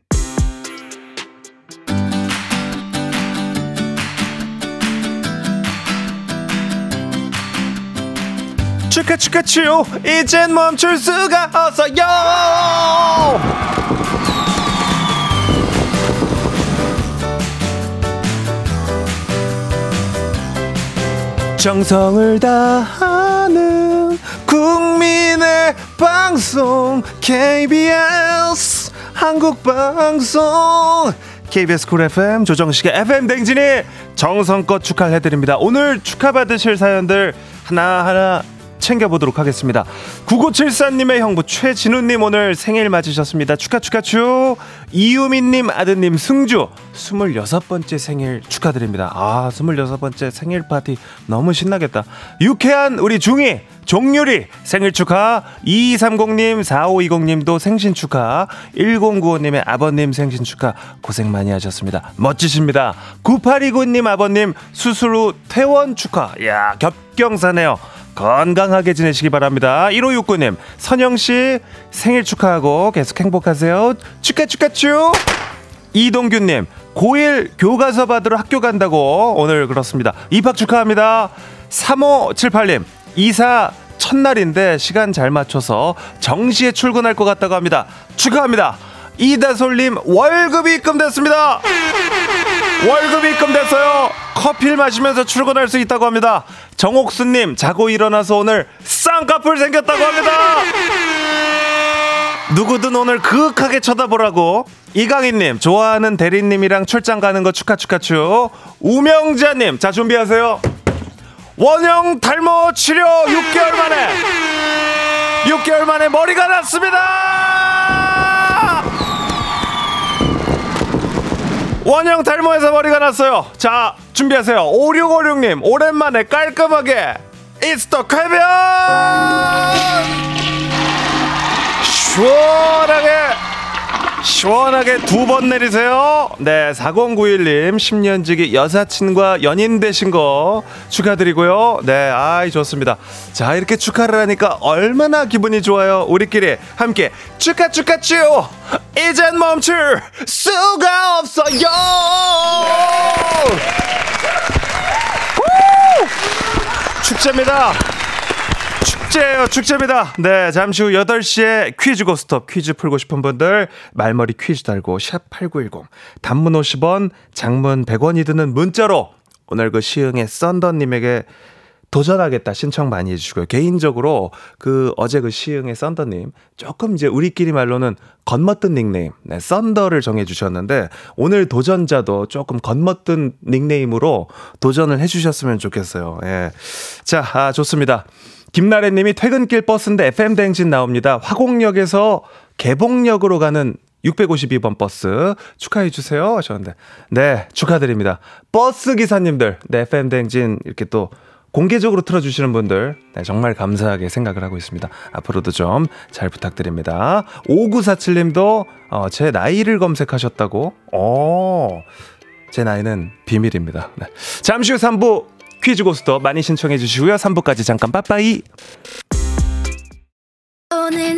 축하 축하 츄 이젠 멈출 수가 없어요. 정성을 다하는 국민의 방송 KBS 한국 방송. KBS 쿨 FM 조정식의 FM 댕진이 정성껏 축하를 해드립니다. 오늘 축하받으실 사연들 하나하나 챙겨보도록 하겠습니다. 9974님의 형부 최진우님 오늘 생일 맞으셨습니다. 축하 축하 축. 이유민님 아드님 승주 26번째 생일 축하드립니다. 아 26번째 생일 파티 너무 신나겠다. 유쾌한 우리 중이 종유리 생일 축하 2230님 4520님도 생신 축하 1095님의 아버님 생신 축하 고생 많이 하셨습니다 멋지십니다 9829님 아버님 수술 후 퇴원 축하 야 겹경사네요 건강하게 지내시기 바랍니다. 1569님 선영씨 생일 축하하고 계속 행복하세요. 축하 축하 축! 이동규님 고1 교과서 받으러 학교 간다고 오늘 그렇습니다. 입학 축하합니다. 3578님 이사 첫날인데 시간 잘 맞춰서 정시에 출근할 것 같다고 합니다. 축하합니다. 이다솔님 월급이 입금됐습니다. 월급이 입금됐어요. 커피를 마시면서 출근할 수 있다고 합니다. 정옥수님 자고 일어나서 오늘 쌍꺼풀 생겼다고 합니다. 누구든 오늘 그윽하게 쳐다보라고 이강인님 좋아하는 대리님이랑 출장 가는 거 축하 축하 축 우명자님 자 준비하세요. 원형 탈모 치료 6개월 만에 6개월 만에 머리가 났습니다. 원형 탈모에서 머리가 났어요. 자, 준비하세요. 5656님, 오랜만에 깔끔하게 이스터 쾌변! 시원하게 시원하게 두 번 내리세요. 네, 4091님 10년지기 여사친과 연인 되신 거 축하드리고요. 네, 아이 좋습니다. 자, 이렇게 축하를 하니까 얼마나 기분이 좋아요. 우리끼리 함께 축하 축하 쭈. 이젠 멈출 수가 없어요. 후! 축제입니다. 축제예요 축제입니다. 네 잠시 후 8시에 퀴즈 고스톱 퀴즈 풀고 싶은 분들 말머리 퀴즈 달고 샵 8910 단문 50원 장문 100원이 드는 문자로 오늘 그 시흥의 썬더님에게 도전하겠다 신청 많이 해주시고요. 개인적으로 그 어제 그 시흥의 썬더님 조금 이제 우리끼리 말로는 겉멋든 닉네임, 네, 썬더를 정해주셨는데 오늘 도전자도 조금 겉멋든 닉네임으로 도전을 해주셨으면 좋겠어요. 예. 자, 아, 좋습니다. 김나래 님이 퇴근길 버스인데 FM 댕진 나옵니다. 화곡역에서 개봉역으로 가는 652번 버스 축하해 주세요 하셨는데 네 축하드립니다 버스 기사님들 네 FM 댕진 이렇게 또 공개적으로 틀어주시는 분들 네, 정말 감사하게 생각을 하고 있습니다. 앞으로도 좀 잘 부탁드립니다. 5947님도 어, 제 나이를 검색하셨다고? 어, 제 나이는 비밀입니다. 네. 잠시 후 3부 퀴즈 고스터 많이 신청해 주시고요. 3부까지 잠깐 빠빠이. 오늘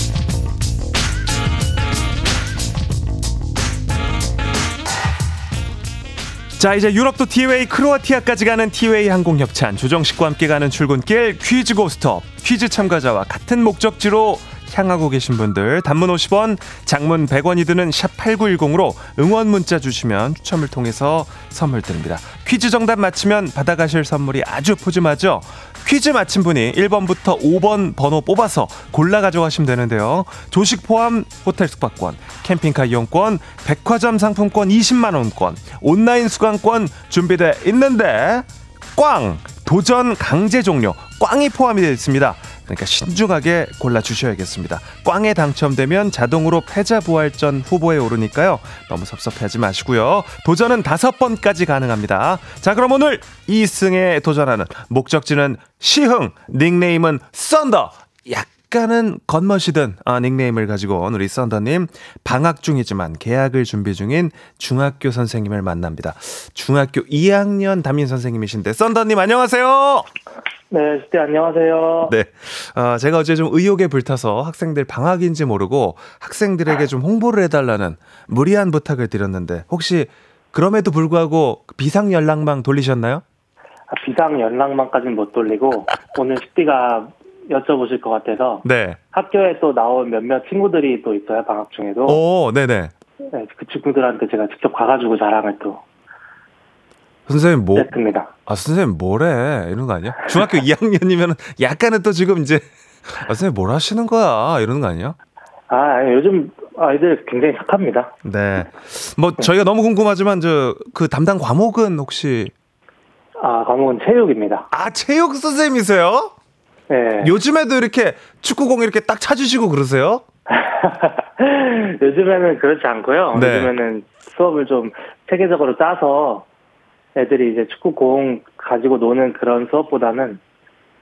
자 이제 유럽도 티웨이 크로아티아까지 가는 티웨이 항공 협찬. 조정식과 함께 가는 출근길 퀴즈 고스톱. 퀴즈 참가자와 같은 목적지로 향하고 계신 분들 단문 50원, 장문 100원이 드는 샵 8910으로 응원 문자 주시면 추첨을 통해서 선물 드립니다. 퀴즈 정답 맞히면 받아가실 선물이 아주 푸짐하죠. 퀴즈 맞힌 분이 1번부터 5번 번호 뽑아서 골라 가져가시면 되는데요. 조식 포함 호텔 숙박권, 캠핑카 이용권, 백화점 상품권 20만 원권, 온라인 수강권 준비돼 있는데 꽝 도전 강제 종료 꽝이 포함이 되어 있습니다. 그러니까 신중하게 골라 주셔야겠습니다. 꽝에 당첨되면 자동으로 패자 부활전 후보에 오르니까요. 너무 섭섭해하지 마시고요. 도전은 다섯 번까지 가능합니다. 자, 그럼 오늘 2승에 도전하는 목적지는 시흥, 닉네임은 썬더. 약간은 겉멋이든 아, 닉네임을 가지고 온 우리 썬더님 방학 중이지만 개학을 준비 중인 중학교 선생님을 만납니다. 중학교 2학년 담임 선생님이신데 썬더님 안녕하세요. 네, 시대 안녕하세요. 네. 어, 제가 어제 좀 의욕에 불타서 학생들 방학인지 모르고 학생들에게 좀 홍보를 해달라는 무리한 부탁을 드렸는데 혹시 그럼에도 불구하고 비상 연락망 돌리셨나요? 아, 비상 연락만까지는 못 돌리고 오늘 시대가 여쭤보실 것 같아서 네. 학교에 또 나온 몇몇 친구들이 또 있어요 방학 중에도 오, 네네. 네, 그 친구들한테 제가 직접 가가지고 자랑을 또 선생님 뭐, 했습니다. 아, 선생님 뭐래? 이런 거 아니야? 중학교 2학년이면 약간은 또 지금 이제, 아, 선생님 뭘 하시는 거야? 이러는 거 아니야? 아 아니, 요즘 아이들 굉장히 착합니다. 네. 뭐, 저희가 너무 궁금하지만, 저, 그 담당 과목은 혹시, 아 과목은 체육입니다. 아, 체육 선생님이세요? 네. 요즘에도 이렇게 축구공 이렇게 딱 찾으시고 그러세요? 요즘에는 그렇지 않고요. 네. 요즘에는 수업을 좀 체계적으로 짜서 애들이 이제 축구 공 가지고 노는 그런 수업보다는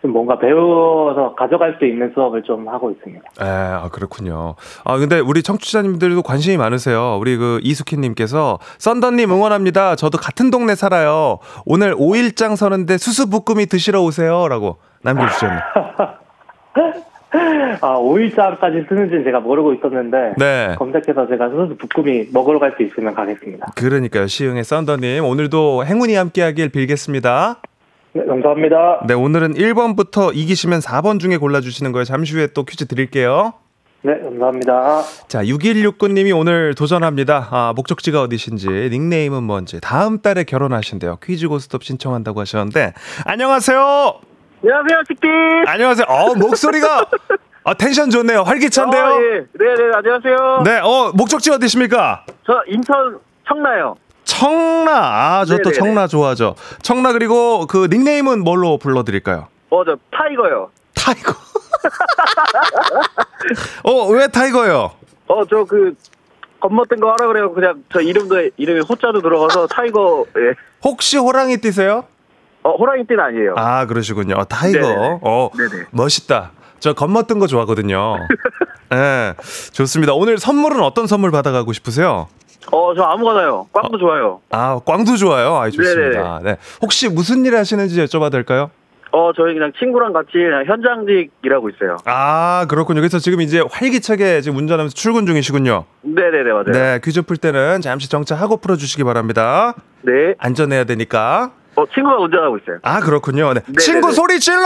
좀 뭔가 배워서 가져갈 수 있는 수업을 좀 하고 있습니다. 에, 아, 그렇군요. 아, 근데 우리 청취자님들도 관심이 많으세요. 우리 그 이수키님께서 썬더님 응원합니다. 저도 같은 동네 살아요. 오늘 5일장 서는데 수수부꾸미 드시러 오세요. 라고 남겨주셨네. 아, 5일자까지 쓰는지는 제가 모르고 있었는데 네. 검색해서 제가 소스 부꾸미 먹으러 갈 수 있으면 가겠습니다. 그러니까요. 시흥의 썬더님. 오늘도 행운이 함께하길 빌겠습니다. 네, 감사합니다. 네, 오늘은 1번부터 이기시면 4번 중에 골라주시는 거예요. 잠시 후에 또 퀴즈 드릴게요. 네, 감사합니다. 자, 6169님이 오늘 도전합니다. 아, 목적지가 어디신지, 닉네임은 뭔지, 다음 달에 결혼하신대요. 퀴즈 고스톱 신청한다고 하셨는데, 안녕하세요! 안녕하세요, 치킨. 안녕하세요. 어, 목소리가, 아, 텐션 좋네요. 활기찬데요? 아, 예. 네, 네, 안녕하세요. 네, 어, 목적지 어디십니까? 저 인천 청라요. 청라. 아, 저또 네네네. 청라 좋아하죠. 청라 그리고 그 닉네임은 뭘로 불러 드릴까요? 어, 저 타이거요. 타이거. 어, 왜 타이거요? 어, 저그 겁먹던 거 하라 그래요. 그냥 저 이름도 이름이 호자도 들어가서 타이거. 예. 혹시 호랑이 띠세요? 어, 호랑이 띠는 아니에요. 아, 그러시군요. 어, 타이거. 네네. 어, 네네. 멋있다. 저 겁먹던 거 좋아하거든요. 네, 좋습니다. 오늘 선물은 어떤 선물 받아가고 싶으세요? 어, 저 아무거나요. 꽝도 좋아요. 아, 꽝도 좋아요. 아, 좋습니다. 네. 혹시 무슨 일 하시는지 여쭤봐도 될까요? 어, 저희 그냥 친구랑 같이 그냥 현장직 일하고 있어요. 아, 그렇군요. 그래서 지금 이제 활기차게 지금 운전하면서 출근 중이시군요. 네네네, 맞아요. 네, 퀴즈 풀 때는 잠시 정차하고 풀어주시기 바랍니다. 네. 안전해야 되니까. 어, 친구가 운전하고 있어요. 아, 그렇군요. 네. 네네네. 친구 소리 질러!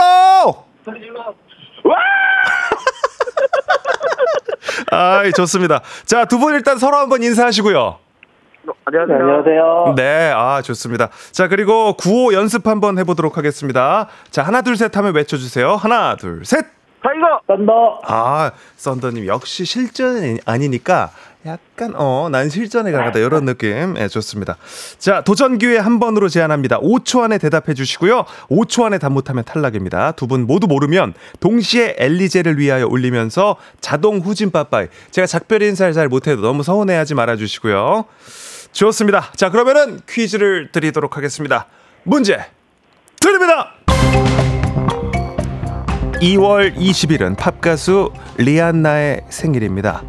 와! 아, 좋습니다. 자, 두 분 일단 서로 한번 인사하시고요. 어, 네, 안녕하세요. 안녕하세요. 네, 아, 좋습니다. 자, 그리고 구호 연습 한번 해보도록 하겠습니다. 자, 하나, 둘, 셋 하면 외쳐주세요. 하나, 둘, 셋! Tiger! Thunder. 아, thunder님 역시 실전이 아니니까 약간, 어, 난 실전에 강하다. 이런 느낌. 예, 좋습니다. 자, 도전 기회 한 번으로 제한합니다. 5초 안에 대답해 주시고요. 5초 안에 답 못하면 탈락입니다. 두 분 모두 모르면 동시에 엘리제를 위하여 울리면서 자동 후진 빠빠이. 제가 작별 인사를 잘 못해도 너무 서운해하지 말아 주시고요. 좋습니다. 자, 그러면은 퀴즈를 드리도록 하겠습니다. 문제 드립니다! 2월 20일은 팝가수 리안나의 생일입니다.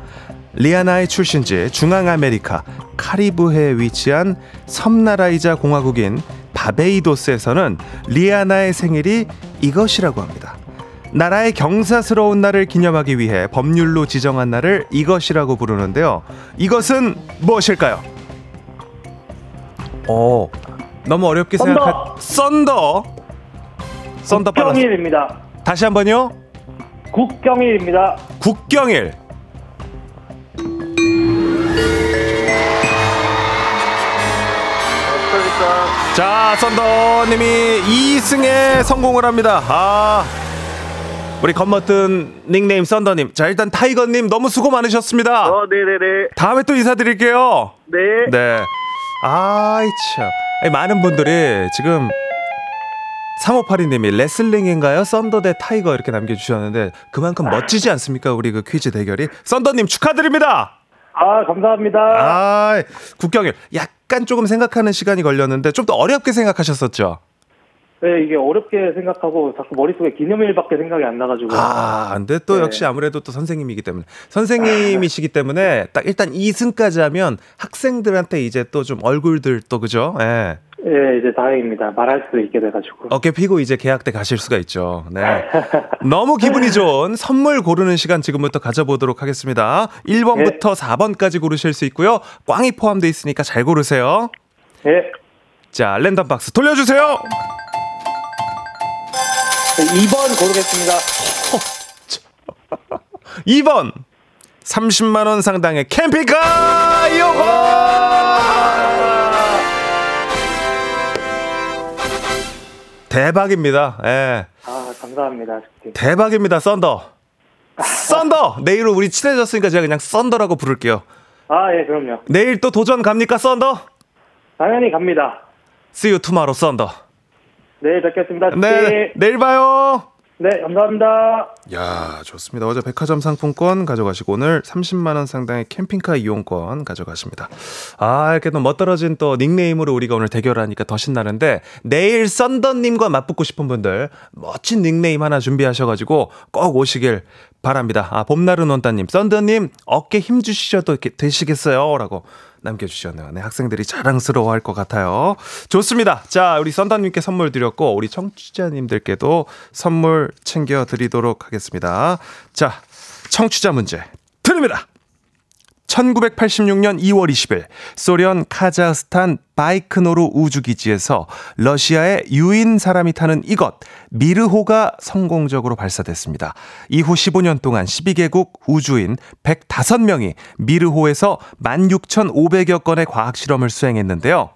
리아나의 출신지 중앙아메리카 카리브해에 위치한 섬나라이자 공화국인 바베이도스에서는 리아나의 생일이 이것이라고 합니다. 나라의 경사스러운 날을 기념하기 위해 법률로 지정한 날을 이것이라고 부르는데요. 이것은 무엇일까요? 오, 너무 어렵게 thunder! 생각한 thunder. Thunder 빨랐어. 평일입니다. 다시 한번요. 국경일입니다. 국경일. 자, thunder님이 2승에 성공을 합니다. 아. 우리 겁먹던 닉네임 thunder님. 자, 일단 tiger님 너무 수고 많으셨습니다. 어, 네네네. 다음에 또 인사드릴게요. 네. 네. 아이, 참. 많은 분들이 지금 3582님이 레슬링인가요? thunder 대 tiger 이렇게 남겨주셨는데 그만큼 멋지지 않습니까? 우리 그 퀴즈 대결이. Thunder님 축하드립니다! 아, 감사합니다. 아, 국경일. 약간 조금 생각하는 시간이 걸렸는데 좀 더 어렵게 생각하셨었죠? 네, 이게 어렵게 생각하고 자꾸 머릿속에 기념일밖에 생각이 안 나가지고. 아, 근데 또 네. 역시 아무래도 또 선생님이기 때문에. 선생님이시기 때문에 딱 일단 2승까지 하면 학생들한테 이제 또 좀 얼굴들 또 그죠? 예. 예, 이제 다행입니다. 말할 수 있게 돼가지고. 어깨 피고 이제 계약 때 가실 수가 있죠. 네. 너무 기분이 좋은 선물 고르는 시간 지금부터 가져보도록 하겠습니다. 1번부터 4번까지 고르실 수 있고요. 꽝이 포함되어 있으니까 잘 고르세요. 예. 자, 랜덤 박스 돌려주세요. 2번 고르겠습니다. 2번 30만 원 상당의 캠핑카 이용권 대박입니다. 예. 아, 감사합니다. 대박입니다. 썬더. 썬더. 내일은 우리 친해졌으니까 제가 그냥 썬더라고 부를게요. 아, 예, 그럼요. 내일 또 도전 갑니까, 썬더? 당연히 갑니다. See you tomorrow, 썬더. 내일 뵙겠습니다. 네, 내일 봐요. 네, 감사합니다. 야, 좋습니다. 어제 백화점 상품권 가져가시고 오늘 30만 원 상당의 캠핑카 이용권 가져가십니다. 아, 이렇게 또 멋떨어진 또 닉네임으로 우리가 오늘 대결하니까 더 신나는데 내일 썬더님과 맞붙고 싶은 분들 멋진 닉네임 하나 준비하셔가지고 꼭 오시길 바랍니다. 아, 봄날은 온다님, 썬더님 어깨 힘 주시셔도 이렇게 되시겠어요? 라고 남겨주셨네요. 네, 학생들이 자랑스러워 할 것 같아요. 좋습니다. 자, 우리 썬더님께 선물 드렸고, 우리 청취자님들께도 선물 챙겨드리도록 하겠습니다. 자, 청취자 문제 드립니다. 1986년 2월 20일 소련 카자흐스탄 바이크노르 우주기지에서 러시아의 유인 사람이 타는 이것 미르호가 성공적으로 발사됐습니다. 이후 15년 동안 12개국 우주인 105명이 미르호에서 16,500여 건의 과학 실험을 수행했는데요.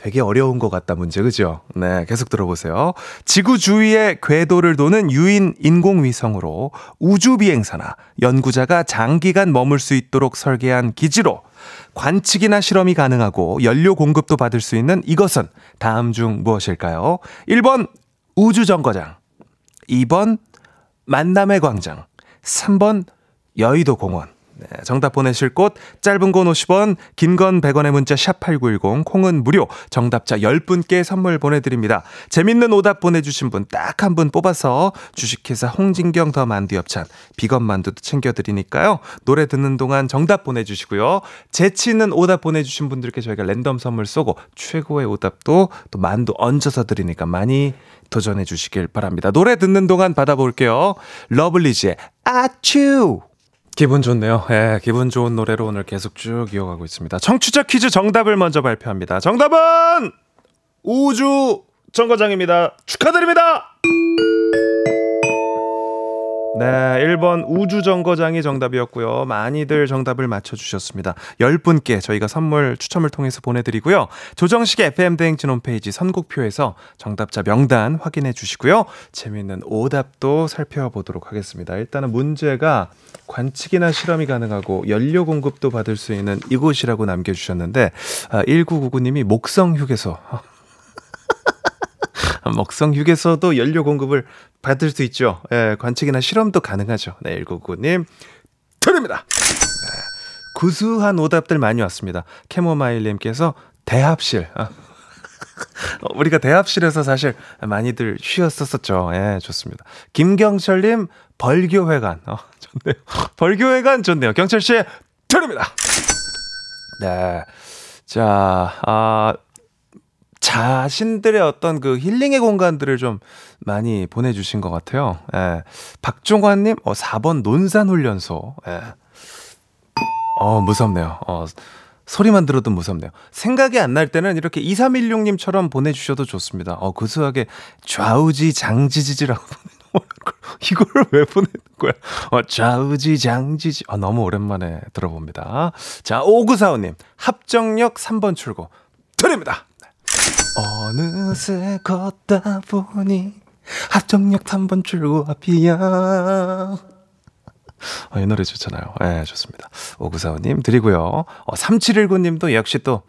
되게 어려운 것 같다 문제 그죠? 네 계속 들어보세요. 지구 주위의 궤도를 도는 유인 인공위성으로 우주 비행사나 연구자가 장기간 머물 수 있도록 설계한 기지로 관측이나 실험이 가능하고 연료 공급도 받을 수 있는 이것은 다음 중 무엇일까요? 1번 우주 정거장 2번 만남의 광장 3번 여의도 공원 네, 정답 보내실 곳 짧은 건 50원, 긴 건 100원의 문자 샵 8910, 콩은 무료. 정답자 10분께 선물 보내 드립니다. 재밌는 오답 보내 주신 분 딱 한 분 뽑아서 주식회사 홍진경 더 만두 엽찬 비건 만두도 챙겨 드리니까요. 노래 듣는 동안 정답 보내 주시고요. 재치 있는 오답 보내 주신 분들께 저희가 랜덤 선물 쏘고 최고의 오답도 또 만두 얹어서 드리니까 많이 도전해 주시길 바랍니다. 노래 듣는 동안 받아볼게요. 러블리즈의 아츄 기분 좋네요. 예, 기분 좋은 노래로 오늘 계속 쭉 이어가고 있습니다. 청취자 퀴즈 정답을 먼저 발표합니다. 정답은 우주 정거장입니다. 축하드립니다. 네, 1번 우주 정거장이 정답이었고요. 많이들 정답을 맞춰주셨습니다. 10분께 저희가 선물 추첨을 통해서 보내드리고요. 조정식 FM대행진 홈페이지 선곡표에서 정답자 명단 확인해 주시고요. 재미있는 오답도 살펴보도록 하겠습니다. 일단은 문제가 관측이나 실험이 가능하고 연료 공급도 받을 수 있는 이곳이라고 남겨주셨는데, 아, 1999님이 목성 휴게소. 먹성 휴게소도 연료 공급을 받을 수 있죠. 예, 관측이나 실험도 가능하죠. 네, 1999님 드립니다. 네, 구수한 오답들 많이 왔습니다. 캐모마일님께서 대합실. 아, 어, 우리가 대합실에서 사실 많이들 쉬었었었죠. 예, 좋습니다. 김경철님 벌교회관. 어, 좋네요. 벌교회관 좋네요. 경철 씨 드립니다. 네. 자, 아, 자신들의 어떤 그 힐링의 공간들을 좀 많이 보내주신 것 같아요. 예. 박종환님, 어, 4번 논산훈련소. 예. 어, 무섭네요. 어, 소리만 들어도 무섭네요. 생각이 안 날 때는 이렇게 2316님처럼 보내주셔도 좋습니다. 어, 구수하게 좌우지 장지지지라고 이거를 왜 보내는 거야? 어, 좌우지 장지지. 아, 너무 오랜만에 들어봅니다. 자, 5945님. 합정역 3번 출구. 드립니다. 어느새 걷다 보니 합정역 3번 출구 앞이야. 아, 이 노래 좋잖아요. 예, 네, 좋습니다. 5945님 드리고요. 어, 3719님도 역시 또,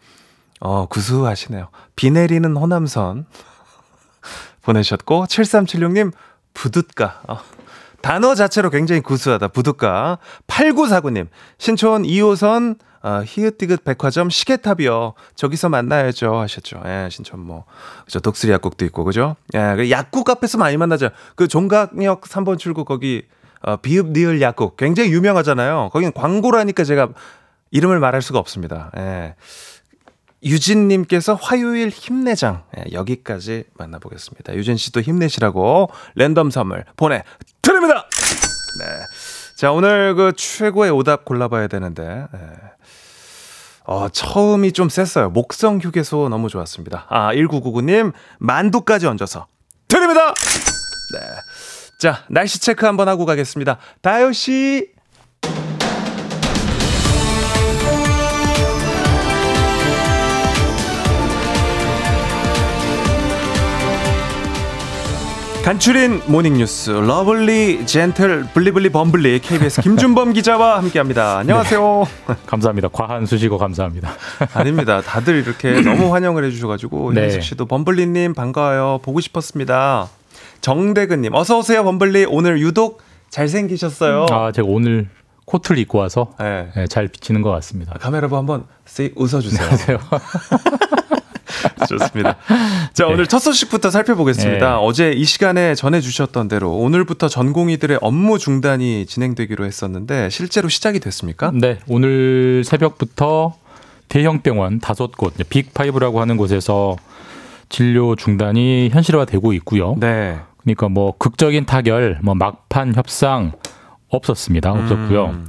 어, 구수하시네요. 비 내리는 호남선 보내셨고, 7376님, 부둣가. 어, 단어 자체로 굉장히 구수하다. 부둣가. 8949님, 신촌 2호선 어, 히읗디귿 백화점 시계탑이요. 저기서 만나야죠. 하셨죠. 예, 신촌 뭐. 그죠. 독수리 약국도 있고, 그죠? 예, 그 약국 앞에서 많이 만나죠. 그 종각역 3번 출구 거기, 어, 비읍 니을 약국. 굉장히 유명하잖아요. 거기는 광고라니까 제가 이름을 말할 수가 없습니다. 예. 유진님께서 화요일 힘내장. 예, 여기까지 만나보겠습니다. 유진 씨도 힘내시라고 랜덤 선물 보내드립니다! 네. 자, 오늘 그 최고의 오답 골라봐야 되는데. 예. 어, 처음이 좀 셌어요. 목성 휴게소 너무 좋았습니다. 아, 1999님, 만두까지 얹어서 드립니다! 네. 자, 날씨 체크 한번 하고 가겠습니다. 다효씨! 간추린 모닝뉴스 lovely gentle 블리블리 범블리 KBS 김준범 기자와 함께합니다. 안녕하세요. 네. 감사합니다. 과한 수식어 감사합니다. 아닙니다. 다들 이렇게 너무 환영을 해주셔가지고 네. 현숙 씨도 범블리님 반가워요. 보고 싶었습니다. 정대근님 어서 오세요 범블리 오늘 유독 잘생기셨어요. 아 제가 오늘 코트를 입고 와서 네. 네, 잘 비치는 것 같습니다. 카메라 보고 한번 씩 웃어주세요. 안녕하세요. 좋습니다. 자, 오늘 첫 소식부터 살펴보겠습니다. 네. 어제 이 시간에 전해주셨던 대로 오늘부터 전공의들의 업무 중단이 진행되기로 했었는데 실제로 시작이 됐습니까? 네, 오늘 새벽부터 대형 병원 다섯 곳, big five라고 하는 곳에서 진료 중단이 현실화되고 있고요. 네. 그러니까 뭐 극적인 타결, 뭐 막판 협상 없었습니다. 없었고요. 음.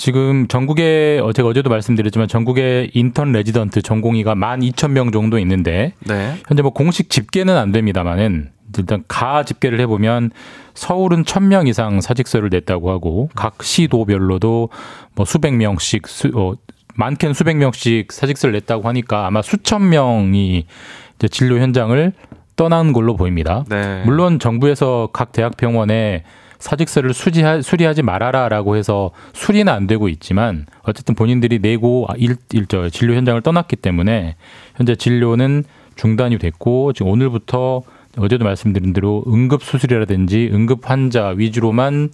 지금 전국에 어, 제가 어제도 말씀드렸지만 전국에 인턴 레지던트 전공의가 12,000명 정도 있는데 네. 현재 뭐 공식 집계는 안 됩니다만은 일단 가 집계를 해보면 서울은 1,000명 이상 사직서를 냈다고 하고 각 시도별로도 뭐 수백 명씩 수, 어, 많게는 수백 명씩 사직서를 냈다고 하니까 아마 수천 명이 이제 진료 현장을 떠난 걸로 보입니다. 네. 물론 정부에서 각 대학병원에 사직서를 수지하, 수리하지 말아라라고 해서 수리는 안 되고 있지만 어쨌든 본인들이 내고 일, 일, 저, 진료 현장을 떠났기 때문에 현재 진료는 중단이 됐고 지금 오늘부터 어제도 말씀드린 대로 응급 수술이라든지 응급 환자 위주로만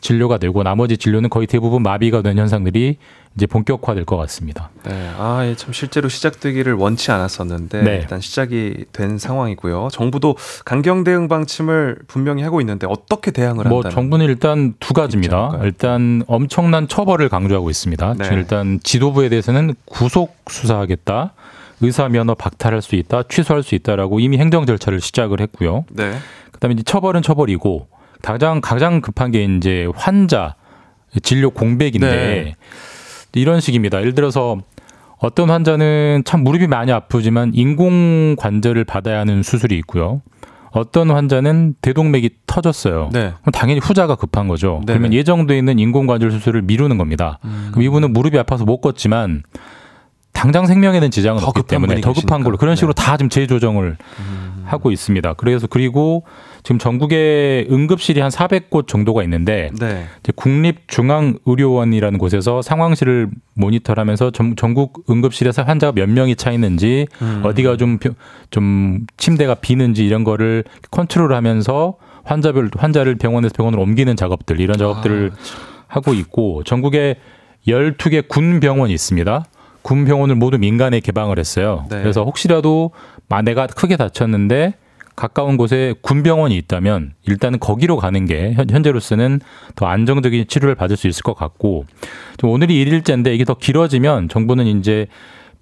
진료가 되고 나머지 진료는 거의 대부분 마비가 된 현상들이 이제 본격화될 것 같습니다. 네. 아, 예, 참 실제로 시작되기를 원치 않았었는데 네. 일단 시작이 된 상황이고요. 정부도 강경 대응 방침을 분명히 하고 있는데 어떻게 대응을 뭐 한다는 정부는 일단 두 가지입니다. 일단 엄청난 처벌을 강조하고 있습니다. 네. 지금 일단 지도부에 대해서는 구속 수사하겠다. 의사 면허 박탈할 수 있다, 취소할 수 있다라고 이미 행정 절차를 시작을 했고요. 네. 그다음에 이제 처벌은 처벌이고 가장 가장 급한 게 이제 환자 진료 공백인데 네. 이런 식입니다. 예를 들어서 어떤 환자는 참 무릎이 많이 아프지만 인공 관절을 받아야 하는 수술이 있고요. 어떤 환자는 대동맥이 터졌어요. 네. 그럼 당연히 후자가 급한 거죠. 네네. 음. 그러면 예정돼 있는 인공 관절 수술을 미루는 겁니다. 그럼 이분은 무릎이 아파서 못 걷지만 당장 생명에는 지장은 더 없기 때문에 더 급한 계시니까. 걸로 그런 식으로 네. 다 지금 재조정을 하고 있습니다. 그래서 그리고 지금 전국에 응급실이 한 400곳 정도가 있는데 네. 국립중앙의료원이라는 곳에서 상황실을 모니터하면서 전, 전국 응급실에서 환자가 몇 명이 차 있는지 음. 어디가 좀좀 침대가 비는지 이런 거를 컨트롤하면서 환자별 환자를 병원에서 병원으로 옮기는 작업들 이런 작업들을 하고 있고 전국에 12개 군 병원이 있습니다. 군 병원을 모두 민간에 개방을 했어요. 네. 그래서 혹시라도 마 내가 크게 다쳤는데 가까운 곳에 군병원이 있다면 일단은 거기로 가는 게 현- 현재로서는 더 안정적인 치료를 받을 수 있을 것 같고 좀 오늘이 1일째인데 이게 더 길어지면 정부는 이제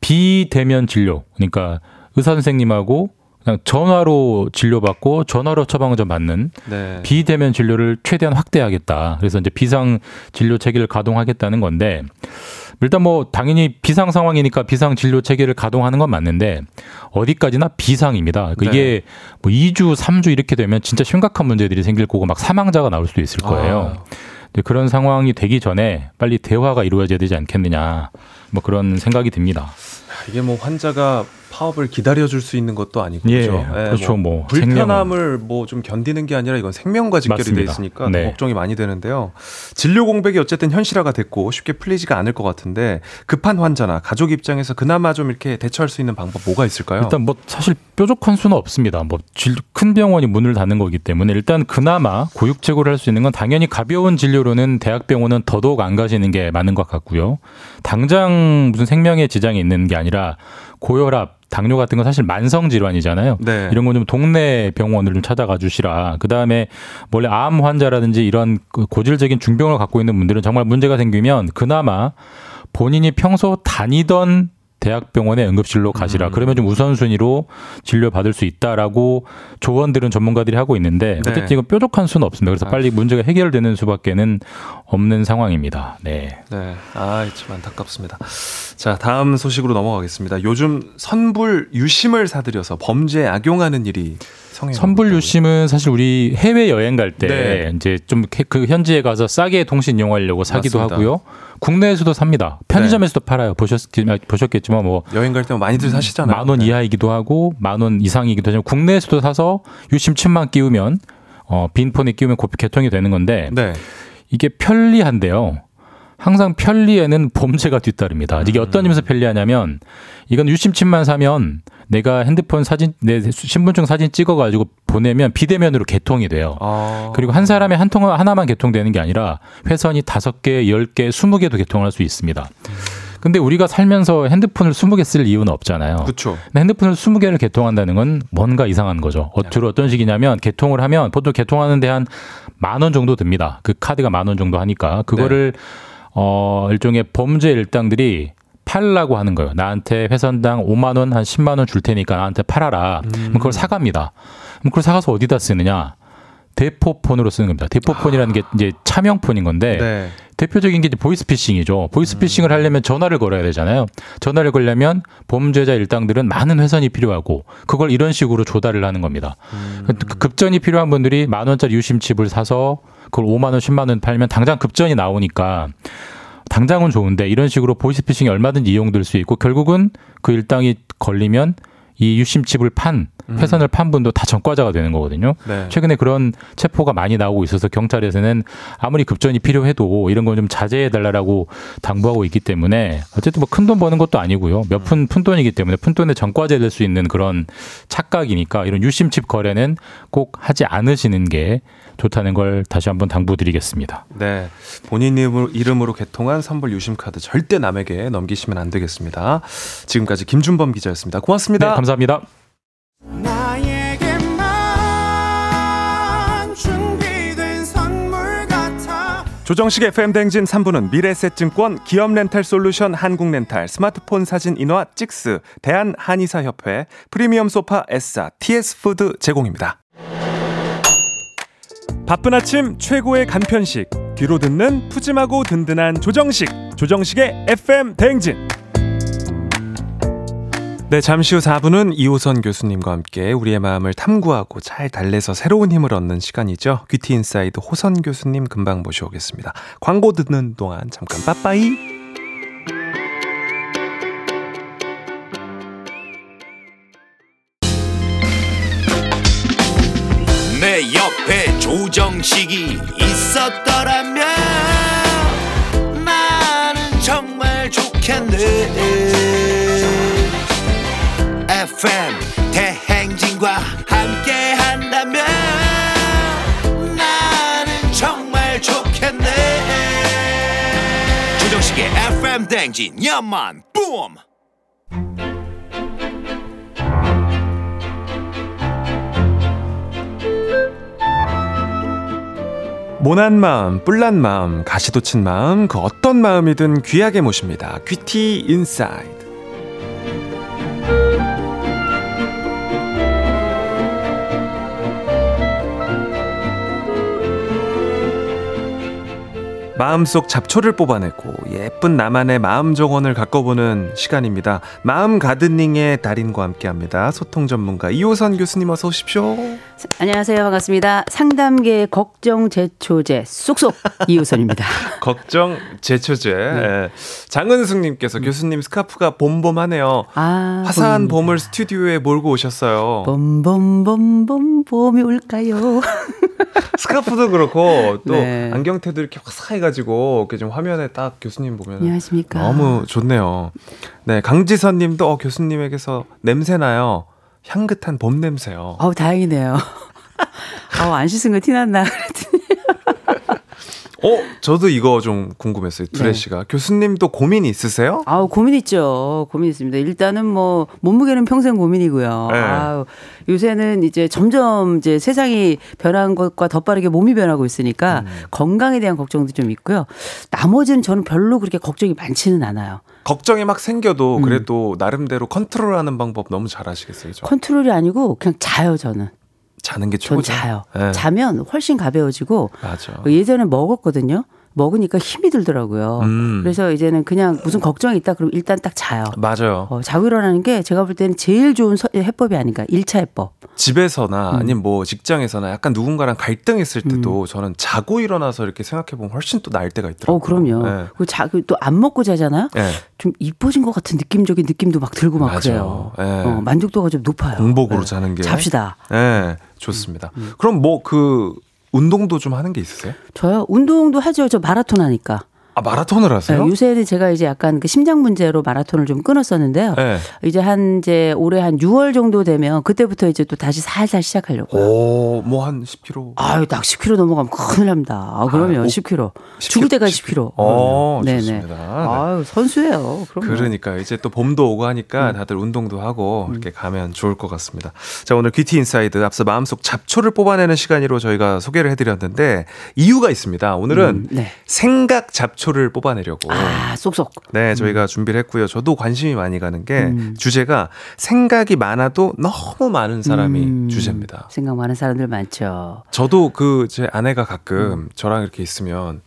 비대면 진료 그러니까 의사 선생님하고 그냥 전화로 진료받고 전화로 처방을 좀 받는 네. 비대면 진료를 최대한 확대하겠다. 그래서 이제 비상 진료 체계를 가동하겠다는 건데 일단 뭐 당연히 비상 상황이니까 비상 진료 체계를 가동하는 건 맞는데 어디까지나 비상입니다. 그러니까 이게 뭐 2주, 3주 이렇게 되면 진짜 심각한 문제들이 생길 거고 막 사망자가 나올 수도 있을 거예요. 아. 그런 상황이 되기 전에 빨리 대화가 이루어져야 되지 않겠느냐. 뭐 그런 생각이 듭니다. 이게 뭐 환자가 파업을 기다려줄 수 있는 것도 아니고 예, 그렇죠. 그렇죠. 뭐 불편함을 뭐 좀 견디는 게 아니라 이건 생명과 직결이 돼 맞습니다. 있으니까 네. 걱정이 많이 되는데요. 진료 공백이 어쨌든 현실화가 됐고 쉽게 풀리지가 않을 것 같은데 급한 환자나 가족 입장에서 그나마 좀 이렇게 대처할 수 있는 방법 뭐가 있을까요? 일단 뭐 사실 뾰족한 수는 없습니다. 뭐 큰 병원이 문을 닫는 거기 때문에 일단 그나마 고육제고를 할 수 있는 건 당연히 가벼운 진료로는 대학병원은 더더욱 안 가시는 게 맞는 것 같고요. 당장 무슨 생명에 지장이 있는 게 아니라 고혈압, 당뇨 같은 건 사실 만성 질환이잖아요. 네. 이런 건 좀 동네 병원을 좀 찾아가 주시라. 그 다음에 원래 암 환자라든지 이런 그 고질적인 중병을 갖고 있는 분들은 정말 문제가 생기면 그나마 본인이 평소 다니던 대학병원의 응급실로 가시라. 그러면 좀 우선순위로 진료 받을 수 있다라고 조언들은 전문가들이 하고 있는데 네. 어쨌든 이건 뾰족한 수는 없습니다. 그래서 빨리 문제가 해결되는 수밖에는 없는 상황입니다. 네. 네. 아, 참 안타깝습니다. 자, 다음 소식으로 넘어가겠습니다. 요즘 선불 유심을 사들여서 범죄에 악용하는 일이. 선불 유심은 사실 우리 해외 여행 갈때 네. 이제 좀 그 현지에 가서 싸게 통신 이용하려고 사기도 맞습니다. 하고요. 국내에서도 삽니다. 편의점에서도 팔아요. 보셨 보셨 겠지만 뭐 여행 갈 때면 많이들 사시잖아요. 만원 네. 이하이기도 하고 만 원 이상이기도 하지만 국내에서도 사서 유심 칩만 끼우면 어, 빈 폰에 끼우면 곧 개통이 되는 건데 네. 이게 편리한데요. 항상 편리에는 범죄가 뒤따릅니다. 이게 어떤 점에서 편리하냐면 이건 유심칩만 사면 내가 핸드폰 사진 내 신분증 사진 찍어 가지고 보내면 비대면으로 개통이 돼요. 아. 그리고 한 사람의 한 통 하나만 개통되는 게 아니라 회선이 다섯 개, 열 개, 스무 개도 개통할 수 있습니다. 근데 우리가 살면서 핸드폰을 스무 개쓸 이유는 없잖아요. 그렇죠. 근데 핸드폰을 20개를 개통한다는 건 뭔가 이상한 거죠. 어, 주로 어떤 식이냐면 개통을 하면 보통 개통하는데 한 만 원 정도 듭니다. 그 카드가 만 원 정도 하니까 그거를 어 일종의 범죄 일당들이 팔라고 하는 거예요. 나한테 회선당 5만 원, 한 10만 원 줄 테니까 나한테 팔아라. 그럼 그걸 사갑니다. 그럼 그걸 사가서 어디다 쓰느냐? 대포폰으로 쓰는 겁니다. 대포폰이라는 게 이제 차명폰인 건데 네. 대표적인 게 이제 보이스피싱이죠. 보이스피싱을 하려면 전화를 걸어야 되잖아요. 전화를 걸려면 범죄자 일당들은 많은 회선이 필요하고 그걸 이런 식으로 조달을 하는 겁니다. 그 급전이 필요한 분들이 만 원짜리 유심칩을 사서 그걸 5만 원, 10만 원 팔면 당장 급전이 나오니까 당장은 좋은데 이런 식으로 보이스피싱이 얼마든지 이용될 수 있고 결국은 그 일당이 걸리면 이 유심칩을 판 회선을 판 분도 다 전과자가 되는 거거든요. 네. 최근에 그런 체포가 많이 나오고 있어서 경찰에서는 아무리 급전이 필요해도 이런 건 좀 자제해 달라고 당부하고 있기 때문에 어쨌든 뭐 큰 돈 버는 것도 아니고요. 몇 푼 푼돈이기 때문에 푼돈에 전과제 될 수 있는 그런 착각이니까 이런 유심칩 거래는 꼭 하지 않으시는 게 좋다는 걸 다시 한번 당부드리겠습니다. 네. 본인 이름으로, 이름으로 개통한 선불 유심 카드 절대 남에게 넘기시면 안 되겠습니다. 지금까지 김준범 기자였습니다. 고맙습니다. 네, 감사합니다. 조정식 FM 댕진 3부는 미래셋증권, 기업렌탈솔루션 한국렌탈, 스마트폰 사진 인화 찍스, 대한한의사협회, 프리미엄 소파 S사, TS푸드 제공입니다. 바쁜 아침 최고의 간편식, 귀로 듣는 푸짐하고 든든한 조정식, 조정식의 FM 대행진. 네, 잠시 후 4부는 이호선 교수님과 함께 우리의 마음을 탐구하고 잘 달래서 새로운 힘을 얻는 시간이죠. 귀티 인사이드 호선 교수님 금방 모셔오겠습니다. 광고 듣는 동안 잠깐 빠빠이. 내 옆에 조정식이 있었더라면 나는 정말 좋겠네 FM 대행진과 함께 한다면 나는 정말 좋겠네 조정식의 FM 대행진 야만 뿜 모난 마음, 뿔난 마음, 가시 돋친 마음, 그 어떤 마음이든 귀하게 모십니다. 귀티 인사이드. 마음속 잡초를 뽑아내고 예쁜 나만의 마음 정원을 가꿔보는 시간입니다. 마음 gardening의 달인과 함께합니다. 소통 전문가 이호선 교수님 어서 오십시오. 안녕하세요. 반갑습니다. 상담계의 걱정 제초제 쏙쏙 이우선입니다. 걱정 제초제 예. 장은숙님께서 교수님 스카프가 봄봄하네요. 아, 화사한 봄입니다. 봄을 스튜디오에 몰고 오셨어요. 봄봄봄봄 봄이 올까요? 스카프도 그렇고 또 네. 안경테도 이렇게 화사해 가지고 이렇게 좀 화면에 딱 교수님 보면 안녕하십니까. 너무 좋네요. 네 강지선 님도 어, 교수님에게서 냄새 나요. 향긋한 봄 냄새요. 어우 다행이네요. 어우 안 씻은 거 티났나 그랬더니 어 저도 이거 좀 궁금했어요. 두레 네. 씨가 교수님도 고민이 있으세요? 아우 고민 있죠. 고민 있습니다. 일단은 뭐 몸무게는 평생 고민이고요. 네. 아우 요새는 이제 점점 이제 세상이 변한 것과 더 빠르게 몸이 변하고 있으니까 음. 건강에 대한 걱정도 좀 있고요. 나머지는 저는 별로 그렇게 걱정이 많지는 않아요. 걱정이 막 음. 생겨도 그래도 나름대로 컨트롤하는 방법 너무 잘하시겠어요. 저. 컨트롤이 아니고 그냥 자요 저는. 자는 게전 최고죠. 자요. 네. 자면 훨씬 가벼워지고 맞아. 예전에 먹었거든요. 먹으니까 힘이 들더라고요. 음. 그래서 이제는 그냥 무슨 걱정이 있다 그러면 일단 딱 자요. 맞아요. 어, 자고 일어나는 게 제가 볼 때는 제일 좋은 서- 해법이 아닌가. 1차 해법. 집에서나 음. 아니면 뭐 직장에서나 약간 누군가랑 갈등했을 때도 저는 자고 일어나서 이렇게 생각해 보면 훨씬 또 나을 때가 있더라고요. 어, 그럼요. 네. 그리고 자, 또안 먹고 자잖아요. 네. 좀 이뻐진 것 같은 느낌적인 느낌도 막 들고 막 맞아요. 그래요. 네. 어, 만족도가 좀 높아요. 공복으로 네. 자는 게. 잡시다. 네, 좋습니다. 음. 그럼 뭐 그 운동도 좀 하는 게 있으세요? 저요? 운동도 하죠. 저 마라톤 하니까. 아 마라톤을 하세요? 네, 요새는 제가 이제 약간 그 심장 문제로 마라톤을 좀 끊었었는데요. 네. 이제 한 이제 올해 한 6월 정도 되면 그때부터 이제 또 다시 살살 시작하려고요. 오, 뭐 한 10km. 아유, 딱 10kg 넘어가면 큰일 납니다. 아, 그러면 아, 오, 10kg. 죽을 때까지 10kg. 어, 네네. 좋습니다. 네. 아유, 선수예요. 그럼 그러니까 이제 또 봄도 오고 음. 하니까 다들 운동도 하고 이렇게 가면 좋을 것 같습니다. 자 오늘 귀티 인사이드 앞서 마음속 잡초를 뽑아내는 시간으로 저희가 소개를 해드렸는데 이유가 있습니다. 오늘은 음, 네. 생각 잡초 를 뽑아내려고. 아, 쏙쏙. 네, 저희가 준비를 했고요. 저도 관심이 많이 가는 게 음. 주제가 생각이 많아도 너무 많은 사람이 음, 주제입니다. 생각 많은 사람들 많죠. 저도 그 제 아내가 가끔 음. 저랑 이렇게 있으면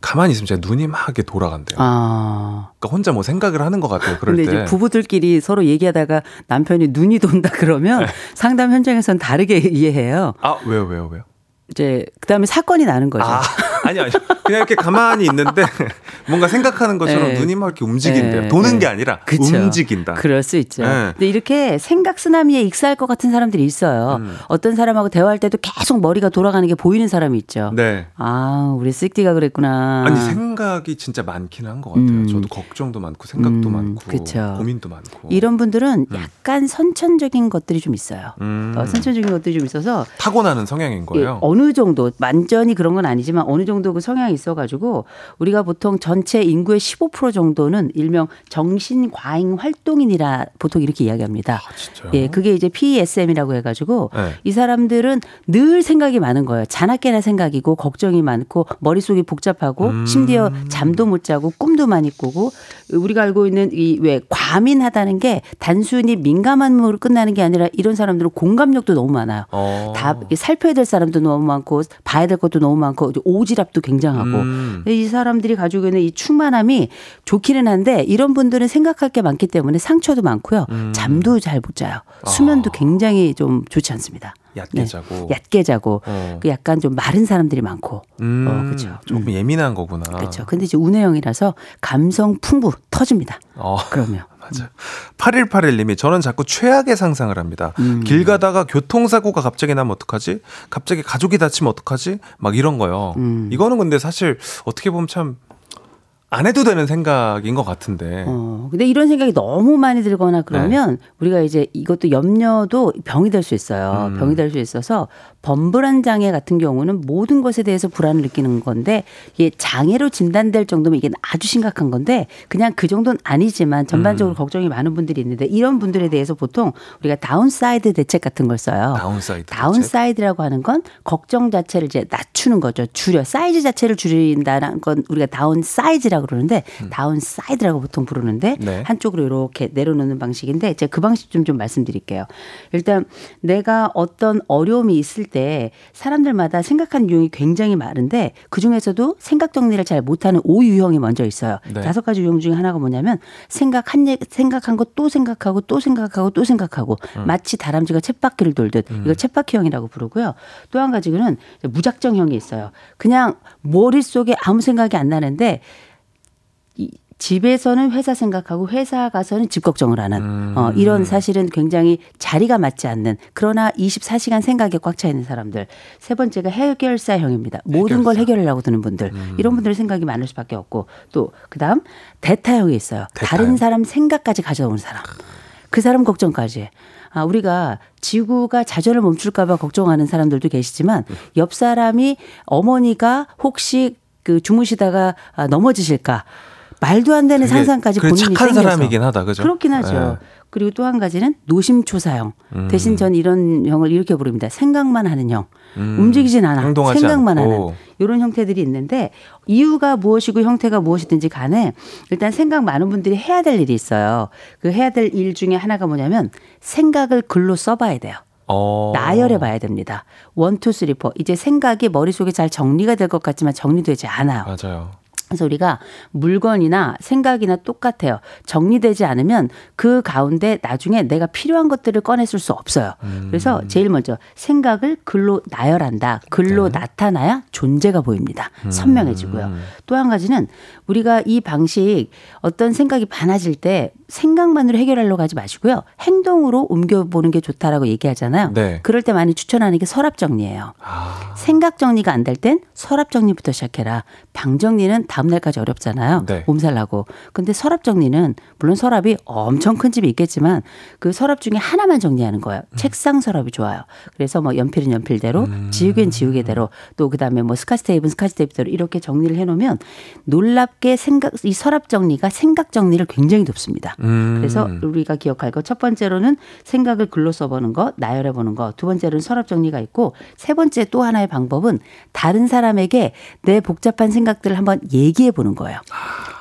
가만히 있으면 제가 눈이 막 이렇게 돌아간대요. 아. 그러니까 혼자 뭐 생각을 하는 것 같아요. 그럴 근데 때. 이제 부부들끼리 서로 얘기하다가 남편이 눈이 돈다 그러면 상담 현장에선 다르게 이해해요. 아 왜요 왜요 왜요? 이제 그다음에 사건이 나는 거죠. 아 아니 아니 그냥 이렇게 가만히 있는데 뭔가 생각하는 것처럼 네. 눈이 막 이렇게 움직인대요. 네, 도는 네. 게 아니라 그쵸. 움직인다. 그럴 수 있죠. 네. 근데 이렇게 생각 쓰나미에 익사할 것 같은 사람들이 있어요. 음. 어떤 사람하고 대화할 때도 계속 머리가 돌아가는 게 보이는 사람이 있죠. 네. 아, 우리 쓱디가 그랬구나. 아니 생각이 진짜 많기는 한것 같아요. 음. 저도 걱정도 많고 생각도 음, 많고 그쵸. 고민도 많고. 이런 분들은 음. 약간 선천적인 것들이 좀 있어요. 음. 어, 선천적인 것들이 좀 있어서 타고나는 성향인 예, 거예요. 어느 정도 완전히 그런 건 아니지만 어느 정도 그 성향이 있어가지고 우리가 보통 전체 인구의 15% 정도는 일명 정신 과잉 활동인이라 보통 이렇게 이야기합니다. 아? 예, 그게 이제 PESM이라고 해가지고 네. 이 사람들은 늘 생각이 많은 거예요. 자나깨나 생각이고 걱정이 많고 머릿속이 복잡하고 음. 심지어 잠도 못 자고 꿈도 많이 꾸고 우리가 알고 있는 이 왜 과민하다는 게 단순히 민감함으로 끝나는 게 아니라 이런 사람들은 공감력도 너무 많아요. 어. 다 살펴야 될 사람도 너무 많고 봐야 될 것도 너무 많고 오지랖 도 굉장하고 음. 이 사람들이 가지고 있는 이 충만함이 좋기는 한데 이런 분들은 생각할 게 많기 때문에 상처도 많고요. 음. 잠도 잘 못 자요. 수면도 아. 굉장히 좀 좋지 않습니다. 얕게 네. 자고. 얕게 자고 어. 그 약간 좀 마른 사람들이 많고 음, 어, 그쵸. 조금 예민한 거구나. 그렇죠. 근데 이제 운해영이라서 감성 풍부 터집니다. 어. 그러면 맞아요. 8181님이 저는 자꾸 최악의 상상을 합니다. 음. 길 가다가 교통사고가 갑자기 나면 어떡하지? 갑자기 가족이 다치면 어떡하지? 막 이런 거요. 음. 이거는 근데 사실 어떻게 보면 참 안 해도 되는 생각인 것 같은데. 어, 근데 이런 생각이 너무 많이 들거나 그러면 우리가 이제 이것도 염려도 병이 될 수 있어요. 음. 병이 될 수 있어서 범불안 장애 같은 경우는 모든 것에 대해서 불안을 느끼는 건데 이게 장애로 진단될 정도면 이게 아주 심각한 건데 그냥 그 정도는 아니지만 전반적으로 걱정이 많은 분들이 있는데 이런 분들에 대해서 보통 우리가 downside 대책 같은 걸 써요. Downside. Downside라고 하는 건 걱정 자체를 이제 낮추는 거죠. 줄여 사이즈 자체를 줄인다는 건 우리가 downsize라고 그러는데 Downside라고 보통 부르는데 네. 한쪽으로 이렇게 내려놓는 방식인데 제가 그 방식 좀 좀 말씀드릴게요. 일단 내가 어떤 어려움이 있을 때 사람들마다 생각하는 유형이 굉장히 많은데 그 중에서도 생각 정리를 잘 못하는 오 유형이 먼저 있어요. 네. 다섯 가지 유형 중에 하나가 뭐냐면 생각 한 얘- 생각한 거 또 생각하고 또 생각하고 또 생각하고 마치 다람쥐가 쳇바퀴를 돌듯 이걸 쳇바퀴형이라고 부르고요. 또 한 가지는 무작정형이 있어요. 그냥 머릿속에 아무 생각이 안 나는데 이 집에서는 회사 생각하고 회사 가서는 집 걱정을 하는 어, 이런 사실은 굉장히 자리가 맞지 않는. 그러나 24시간 생각에 꽉 차 있는 사람들. 세 번째가 해결사형입니다. 모든 걸 해결하려고 드는 분들. 이런 분들 생각이 많을 수밖에 없고. 또 그다음 대타형이 있어요. 다른 사람 생각까지 가져오는 사람. 그 사람 걱정까지 아, 우리가 지구가 자전을 멈출까봐 걱정하는 사람들도 계시지만 옆 사람이 어머니가 혹시 그 주무시다가 아, 넘어지실까 말도 안 되는 상상까지 본인이 착한 생겨서. 사람이긴 하다, 그죠? 그렇긴 하죠. 네. 그리고 또 한 가지는 노심초사형. 음. 대신 전 이런 형을 이렇게 부릅니다. 생각만 하는 형. 음. 움직이진 않아. 생각만 않고. 하는 이런 형태들이 있는데 이유가 무엇이고 형태가 무엇이든지 간에 일단 생각 많은 분들이 해야 될 일이 있어요. 그 해야 될 일 중에 하나가 뭐냐면 생각을 글로 써봐야 돼요. 어. 나열해 봐야 됩니다. one, two, three, four. 이제 생각이 머릿속에 잘 정리가 될 것 같지만 정리되지 않아요. 맞아요. 우리가 물건이나 생각이나 똑같아요. 정리되지 않으면 그 가운데 나중에 내가 필요한 것들을 꺼냈을 수 없어요. 음. 그래서 제일 먼저 생각을 글로 나열한다. 글로 네. 나타나야 존재가 보입니다. 음. 선명해지고요. 또 한 가지는 우리가 이 방식 어떤 생각이 많아질 때 생각만으로 해결하려고 하지 마시고요. 행동으로 옮겨보는 게 좋다라고 얘기하잖아요. 네. 그럴 때 많이 추천하는 게 서랍 정리예요. 아. 생각 정리가 안 될 땐 서랍 정리부터 시작해라. 방 정리는 다음 날까지 어렵잖아요. 네. 몸살 나고. 근데 서랍 정리는 물론 서랍이 엄청 큰 집이 있겠지만 그 서랍 중에 하나만 정리하는 거예요. 음. 책상 서랍이 좋아요. 그래서 뭐 연필은 연필대로, 지우개는 지우개대로, 또 그다음에 뭐 스카치 테이프는 스카치 테이프대로 이렇게 정리를 해 놓으면 놀랍게 생각 이 서랍 정리가 생각 정리를 굉장히 돕습니다. 음. 그래서 우리가 기억할 거첫 번째로는 생각을 글로 써보는 거, 나열해 보는 거. 두 번째로는 서랍 정리가 있고 세 번째 또 하나의 방법은 다른 사람에게 내 복잡한 생각들을 한번 얘기 해 보는 거예요.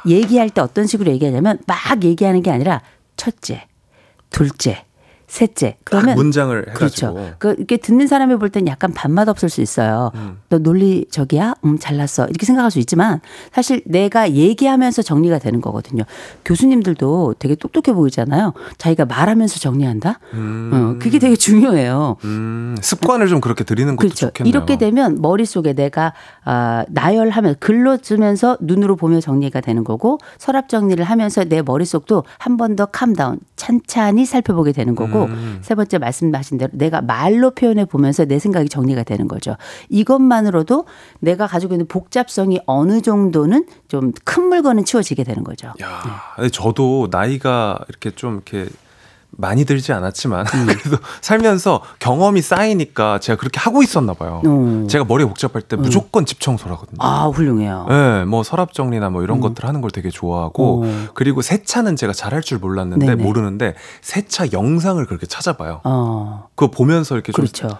얘기할 때 어떤 식으로 얘기하냐면 막 얘기하는 게 아니라 첫째, 둘째, 셋째. 딱 그러면 문장을 해가지고. 그렇죠. 그 이렇게 듣는 사람이 볼 땐 약간 반맛 없을 수 있어요. 너 논리적이야? 음, 잘났어. 이렇게 생각할 수 있지만 사실 내가 얘기하면서 정리가 되는 거거든요. 교수님들도 되게 똑똑해 보이잖아요. 자기가 말하면서 정리한다? 어, 그게 되게 중요해요. 음, 습관을 좀 그렇게 들이는 것도 그렇죠. 좋겠네요. 이렇게 되면 머릿 속에 내가 아, 나열하면 글로 쓰면서 눈으로 보며 정리가 되는 거고 서랍 정리를 하면서 내 머릿 속도 한 번 더 캄다운 찬찬히 살펴보게 되는 거고 음. 세 번째 말씀하신 대로 내가 말로 표현해 보면서 내 생각이 정리가 되는 거죠. 이것만으로도 내가 가지고 있는 복잡성이 어느 정도는 좀 큰 물건은 치워지게 되는 거죠. 야, 근데 저도 나이가 이렇게 좀 이렇게 많이 들지 않았지만 음. 그래도 살면서 경험이 쌓이니까 제가 그렇게 하고 있었나 봐요. 어. 제가 머리 복잡할 때 무조건 집 청소를 하거든요. 아 훌륭해요. 네, 뭐 서랍 정리나 뭐 이런 것들 하는 걸 되게 좋아하고 음. 어. 그리고 세차는 제가 잘할 줄 몰랐는데 네네. 모르는데 세차 영상을 그렇게 찾아봐요. 어 그거 보면서 이렇게 좀 그렇죠.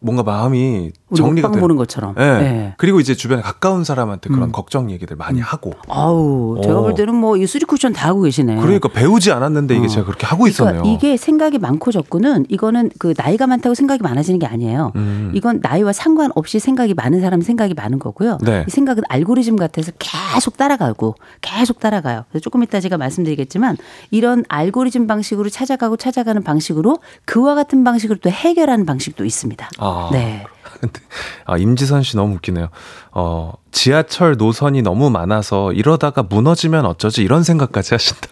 뭔가 마음이 정리가 먹방 되는. 보는 것처럼. 예. 네. 그리고 이제 주변에 가까운 사람한테 그런 음. 걱정 얘기들 많이 하고. 아우 제가 어. 볼 때는 뭐 이 수리 쿠션 다 하고 계시네. 그러니까 배우지 않았는데 이게 어. 제가 그렇게 하고 있었네요. 그러니까 이게 생각이 많고 적고는 이거는 그 나이가 많다고 생각이 많아지는 게 아니에요. 음. 이건 나이와 상관없이 생각이 많은 사람은 생각이 많은 거고요. 네. 이 생각은 알고리즘 같아서 계속 따라가고 계속 따라가요. 그래서 조금 이따 제가 말씀드리겠지만 이런 알고리즘 방식으로 찾아가고 찾아가는 방식으로 그와 같은 방식으로 또 해결하는 방식도 있습니다. 아, 네. 근데 아 임지선 씨 너무 웃기네요. 어 지하철 노선이 너무 많아서 이러다가 무너지면 어쩌지 이런 생각까지 하신다.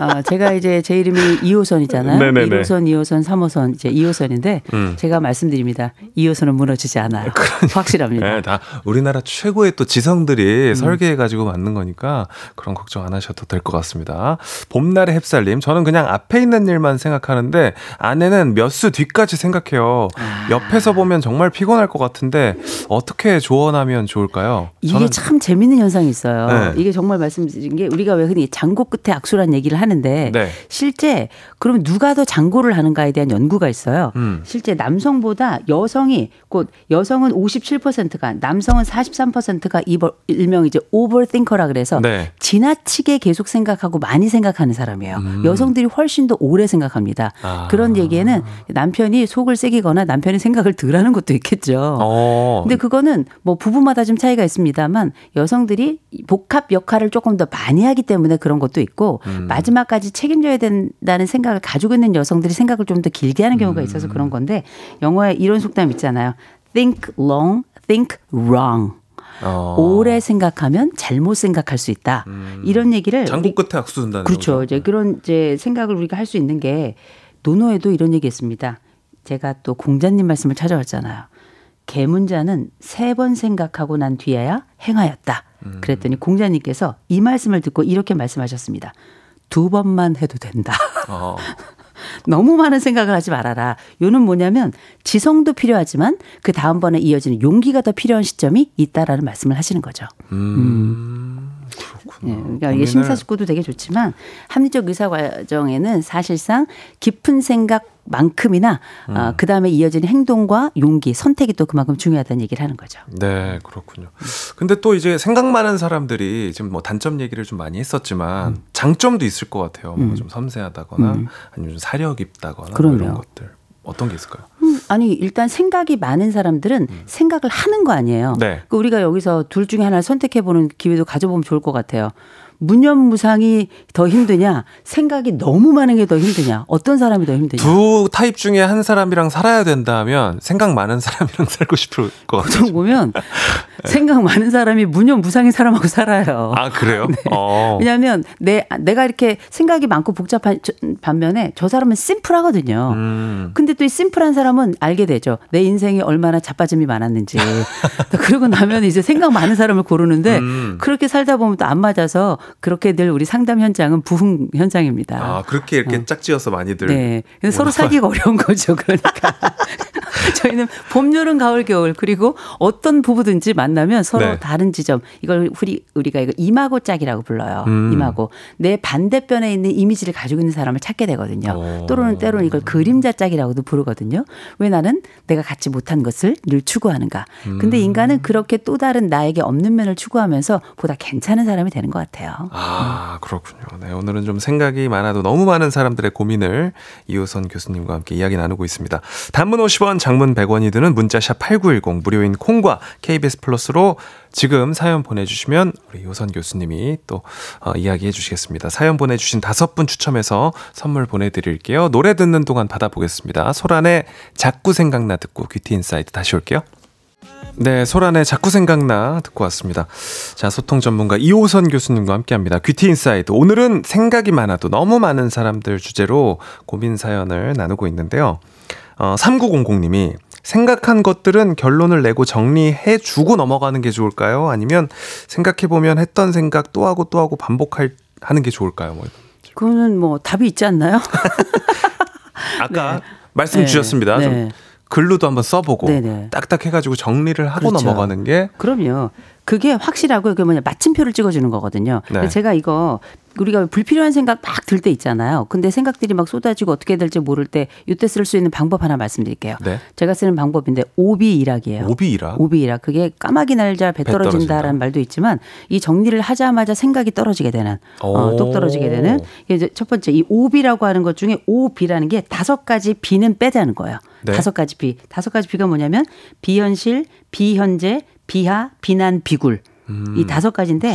아, 제가 이제 제 이름이 2호선이잖아요. 네네네. 1호선, 2호선, 3호선, 이제 2호선인데 음. 제가 말씀드립니다. 2호선은 무너지지 않아요. 확실합니다. 네, 다 우리나라 최고의 또 음. 지성들이 설계해 가지고 만든 거니까 그런 걱정 안 하셔도 될 것 같습니다. 봄날의 햅쌀님, 저는 그냥 앞에 있는 일만 생각하는데 아내는 몇 수 뒤까지 생각해요. 옆에서 보면 정말 피곤할 것 같은데 어떻게 조언 하면 좋을까요? 이게 참 재밌는 현상이 있어요. 네. 이게 정말 말씀드린 게 우리가 왜 흔히 장고 끝에 악수란 얘기를 하는데 네. 실제 그럼 누가 더 장고를 하는가에 대한 연구가 있어요. 음. 실제 남성보다 여성이 곧 여성은 57%가 남성은 43%가 일명 이제 오버띵커라 그래서 네. 지나치게 계속 생각하고 많이 생각하는 사람이에요. 음. 여성들이 훨씬 더 오래 생각합니다. 아. 그런 얘기에는 남편이 속을 새기거나 남편이 생각을 덜하는 것도 있겠죠. 어. 근데 그거는 뭐 부부마다 좀 차이가 있습니다만 여성들이 복합 역할을 조금 더 많이 하기 때문에 그런 것도 있고 음. 마지막까지 책임져야 된다는 생각을 가지고 있는 여성들이 생각을 좀 더 길게 하는 경우가 있어서 그런 건데 영어에 이런 속담 있잖아요. think long, think wrong. 어. 오래 생각하면 잘못 생각할 수 있다. 이런 얘기를 장고 끝에 악수 둔다는 그렇죠. 거죠. 이제 그런 이제 생각을 우리가 할 수 있는 게 노노에도 이런 얘기 했습니다. 제가 또 공자님 말씀을 찾아왔잖아요. 개문자는 세 번 생각하고 난 뒤에야 행하였다. 음. 그랬더니 공자님께서 이 말씀을 듣고 이렇게 말씀하셨습니다. 두 번만 해도 된다. 어. 너무 많은 생각을 하지 말아라. 요는 뭐냐면 지성도 필요하지만 그 다음번에 이어지는 용기가 더 필요한 시점이 있다라는 말씀을 하시는 거죠. 음. 예, 그러니까 이게 심사숙고도 되게 좋지만 합리적 의사 과정에는 사실상 깊은 생각만큼이나 어, 그 다음에 이어지는 행동과 용기, 선택이 또 그만큼 중요하다는 얘기를 하는 거죠. 네, 그렇군요. 근데 또 이제 생각 많은 사람들이 지금 뭐 단점 얘기를 좀 많이 했었지만 음. 장점도 있을 것 같아요. 뭔가 좀 섬세하다거나 음. 아니면 좀 사려 깊다거나 뭐 그럼요. 이런 것들. 어떤 게 있을까요? 음, 아니 일단 생각이 많은 사람들은 생각을 하는 거 아니에요. 네. 그 우리가 여기서 둘 중에 하나를 선택해 보는 기회도 가져보면 좋을 것 같아요. 무념무상이 더 힘드냐, 생각이 너무 많은 게 더 힘드냐, 어떤 사람이 더 힘드냐. 두 타입 중에 한 사람이랑 살아야 된다면 생각 많은 사람이랑 살고 싶을 것 같아요. 보통 보면 생각 많은 사람이 무념무상인 사람하고 살아요. 아, 그래요? 어. 왜냐하면 내 내가 이렇게 생각이 많고 복잡한 저- 반면에 저 사람은 심플하거든요. 음. 근데 또 이 심플한 사람은 알게 되죠. 내 인생이 얼마나 자빠짐이 많았는지. 그러고 나면 이제 생각 많은 사람을 고르는데 음. 그렇게 살다 보면 또 안 맞아서 그렇게 늘 우리 상담 현장은 부흥 현장입니다. 아, 그렇게 이렇게 짝지어서 많이들. 네. 서로 사기가 어려운 거죠. 그러니까. 저희는 봄, 여름, 가을, 겨울 그리고 어떤 부부든지 만나면 서로 네. 다른 지점 이걸 우리 우리가 이거 이마고 짝이라고 불러요. 음. 이마고 내 반대편에 있는 이미지를 가지고 있는 사람을 찾게 되거든요. 오. 또는 때로는 이걸 그림자 짝이라고도 부르거든요. 왜 나는 내가 갖지 못한 것을 늘 추구하는가. 음. 근데 인간은 그렇게 또 다른 나에게 없는 면을 추구하면서 보다 괜찮은 사람이 되는 것 같아요. 아, 그렇군요. 네, 오늘은 좀 생각이 많아도 너무 많은 사람들의 고민을 이호선 교수님과 함께 이야기 나누고 있습니다. 단문 50원, 장문 100원이 드는 문자샵 8910 무료인 콩과 KBS 플러스로 지금 사연 보내주시면 우리 이호선 교수님이 또 어, 이야기해 주시겠습니다. 사연 보내주신 다섯 분 추첨해서 선물 보내드릴게요. 노래 듣는 동안 받아보겠습니다. 소란의 자꾸 생각나 듣고 귀티 인사이드 다시 올게요. 네, 소란의 자꾸 생각나 듣고 왔습니다. 자, 소통 전문가 이호선 교수님과 함께 합니다. 귀티 인사이드. 오늘은 생각이 많아도 너무 많은 사람들 주제로 고민 사연을 나누고 있는데요. 어, 3900님이 생각한 것들은 결론을 내고 정리해 주고 넘어가는 게 좋을까요? 아니면 생각해 보면 했던 생각 또 하고 또 하고 반복할 하는 게 좋을까요? 뭐 그거는 뭐 답이 있지 않나요? 아까 말씀 네. 주셨습니다. 좀 네. 글로도 한번 써보고 네네. 딱딱 해가지고 정리를 하고 그렇죠. 넘어가는 게 그럼요. 그게 확실하고 그게 뭐냐 마침표를 찍어주는 거거든요. 네. 제가 이거 우리가 불필요한 생각 막 들 때 있잖아요. 근데 생각들이 막 쏟아지고 어떻게 될지 모를 때 이때 쓸 수 있는 방법 하나 말씀드릴게요. 네. 제가 쓰는 방법인데 오비 일학이에요. 오비 일학. 오비 일학. 그게 까마귀 날자 배배 떨어진다. 떨어진다라는 말도 있지만 이 정리를 하자마자 생각이 떨어지게 되는 어, 오. 똑 떨어지게 되는 이제 첫 번째 이 오비라고 하는 것 중에 오비라는 게 다섯 가지 비는 빼자는 거예요. 네. 다섯 가지 비. 다섯 가지 비가 뭐냐면 비현실, 비현재, 비하, 비난, 비굴. 이 다섯 가지인데.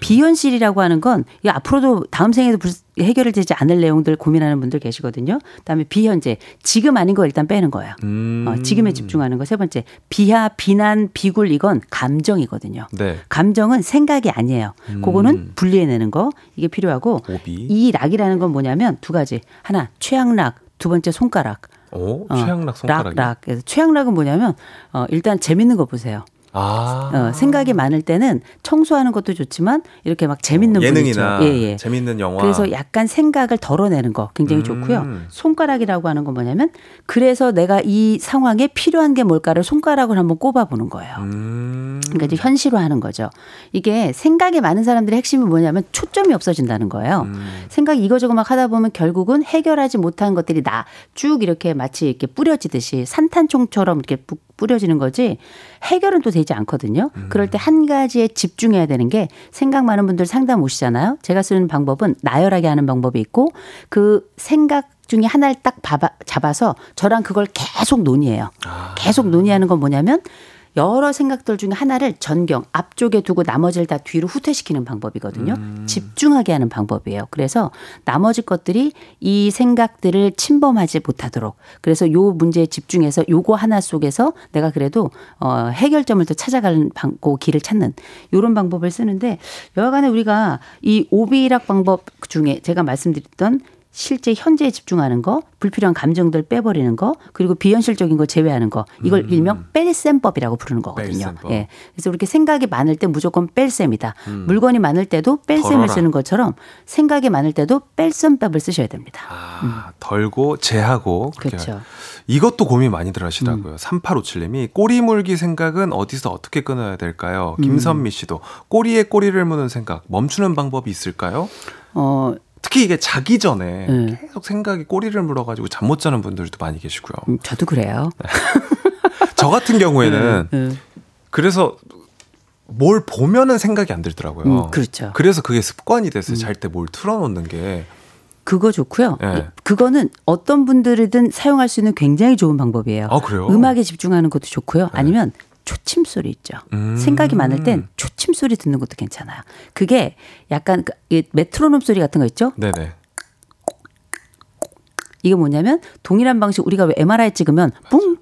비현실이라고 하는 건 이 앞으로도 다음 생에도 불- 해결되지 않을 내용들 고민하는 분들 계시거든요. 그다음에 비현재 지금 아닌 거 일단 빼는 거예요. 음. 어, 지금에 집중하는 거 세 번째 비하, 비난, 비굴 이건 감정이거든요. 네. 감정은 생각이 아니에요. 음. 그거는 분리해내는 거 이게 필요하고 오비. 이 락이라는 건 뭐냐면 두 가지 하나 최악락 두 번째 손가락 오, 어, 최양락 손가락이. 락, 락. 그래서 최악락은 뭐냐면 어, 일단 재밌는 거 보세요. 아. 어, 생각이 많을 때는 청소하는 것도 좋지만 이렇게 막 재밌는 예능이나 분이죠. 예, 예. 재밌는 영화. 그래서 약간 생각을 덜어내는 거 굉장히 음. 좋고요. 손가락이라고 하는 건 뭐냐면 그래서 내가 이 상황에 필요한 게 뭘까를 손가락을 한번 꼽아보는 거예요. 음. 그러니까 이제 현실화하는 거죠. 이게 생각이 많은 사람들의 핵심이 뭐냐면 초점이 없어진다는 거예요. 음. 생각 이거저거 막 하다 보면 결국은 해결하지 못한 것들이 나 쭉 이렇게 마치 이렇게 뿌려지듯이 산탄총처럼 이렇게 뿌- 뿌려지는 거지 해결은 또 되지 않거든요. 그럴 때 한 가지에 집중해야 되는 게 생각 많은 분들 상담 오시잖아요. 제가 쓰는 방법은 나열하게 하는 방법이 있고 그 생각 중에 하나를 딱 잡아서 저랑 그걸 계속 논의해요. 계속 논의하는 건 뭐냐면 여러 생각들 중에 하나를 전경 앞쪽에 두고 나머지를 다 뒤로 후퇴시키는 방법이거든요. 집중하게 하는 방법이에요. 그래서 나머지 것들이 이 생각들을 침범하지 못하도록 그래서 요 문제에 집중해서 요거 하나 속에서 내가 그래도 어 해결점을 또 찾아가는 방, 그 길을 찾는 요런 방법을 쓰는데 여하간에 우리가 이 오비락 방법 중에 제가 말씀드렸던 실제 현재에 집중하는 거, 불필요한 감정들 빼버리는 거, 그리고 비현실적인 거 제외하는 거, 이걸 일명 뺄셈법이라고 부르는 거거든요. 뺄셈법. 예. 그래서 이렇게 생각이 많을 때 무조건 뺄셈이다. 음. 물건이 많을 때도 뺄셈을 덜어라. 쓰는 것처럼 생각이 많을 때도 뺄셈법을 쓰셔야 됩니다. 아, 덜고 제하고 그렇죠. 음. 이것도 고민 많이 들 하시더라고요. 3857님이 꼬리 물기 생각은 어디서 어떻게 끊어야 될까요? 음. 김선미 씨도 꼬리에 꼬리를 무는 생각 멈추는 방법이 있을까요? 어, 특히 이게 자기 전에 네. 계속 생각이 꼬리를 물어가지고 잠 못 자는 분들도 많이 계시고요. 음, 저도 그래요. 저 같은 경우에는 네. 그래서 뭘 보면은 생각이 안 들더라고요. 음, 그렇죠. 그래서 그게 습관이 됐어요. 잘때 뭘 틀어놓는 게. 그거 좋고요. 네. 그거는 어떤 분들이든 사용할 수 있는 굉장히 좋은 방법이에요. 아, 그래요? 음악에 집중하는 것도 좋고요. 아니면 초침 소리 있죠. 음. 생각이 많을 땐 초침 소리 듣는 것도 괜찮아요. 그게 약간 그- 이 메트로놈 소리 같은 거 있죠? 네네. 이게 뭐냐면 동일한 방식 우리가 왜 MRI 찍으면 뿡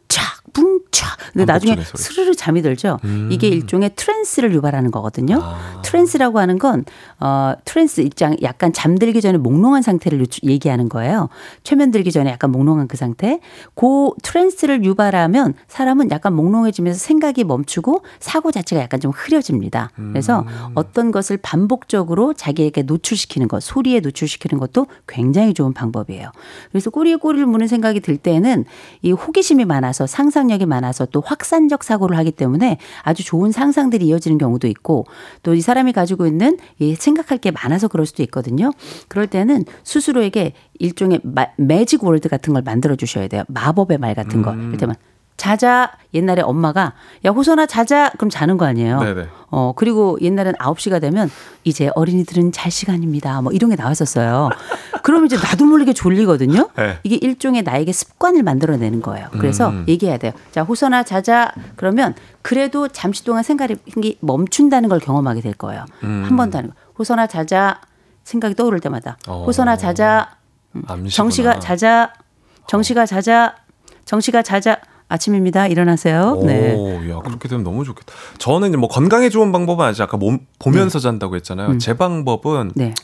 착 뿡착 근데 나중에 반복적인 소리. 스르르 잠이 들죠. 음. 이게 일종의 trance를 유발하는 거거든요. 아. trance라고 하는 건 어, trance 입장 약간 잠들기 전에 몽롱한 상태를 얘기하는 거예요. 최면 들기 전에 약간 몽롱한 그 상태. 그 trance를 유발하면 사람은 약간 몽롱해지면서 생각이 멈추고 사고 자체가 약간 좀 흐려집니다. 그래서 어떤 것을 반복적으로 자기에게 노출시키는 것, 소리에 노출시키는 것도 굉장히 좋은 방법이에요. 그래서 꼬리에 꼬리를 무는 생각이 들 때는 이 호기심이 많아서 상상 력이 많아서 또 확산적 사고를 하기 때문에 아주 좋은 상상들이 이어지는 경우도 있고 또 이 사람이 가지고 있는 이 생각할 게 많아서 그럴 수도 있거든요. 그럴 때는 스스로에게 일종의 마- 매직 월드 같은 걸 만들어 주셔야 돼요. 마법의 말 같은 거. 이를테면 자자 옛날에 엄마가 야 호선아 자자 그럼 자는 거 아니에요. 네네. 어 그리고 옛날엔 9시가 되면 이제 어린이들은 잘 시간입니다. 뭐 이런 게 나왔었어요. 그러면 이제 나도 모르게 졸리거든요. 네. 이게 일종의 나에게 습관을 만들어내는 거예요. 그래서 음. 얘기해야 돼요. 자 호선아 자자 그러면 그래도 잠시 동안 생각이 멈춘다는 걸 경험하게 될 거예요. 음. 한 번도 아니고 호선아 자자 생각이 떠오를 때마다 어. 호선아 자자 암시구나. 정시가 자자 정시가 자자 정시가 자자 아침입니다. 일어나세요. 오, 네. 야, 그렇게 되면 너무 좋겠다. 저는 이제 뭐 건강에 좋은 방법은 아니지. 아까 몸 보면서 잔다고 했잖아요. 음. 제 방법은 네.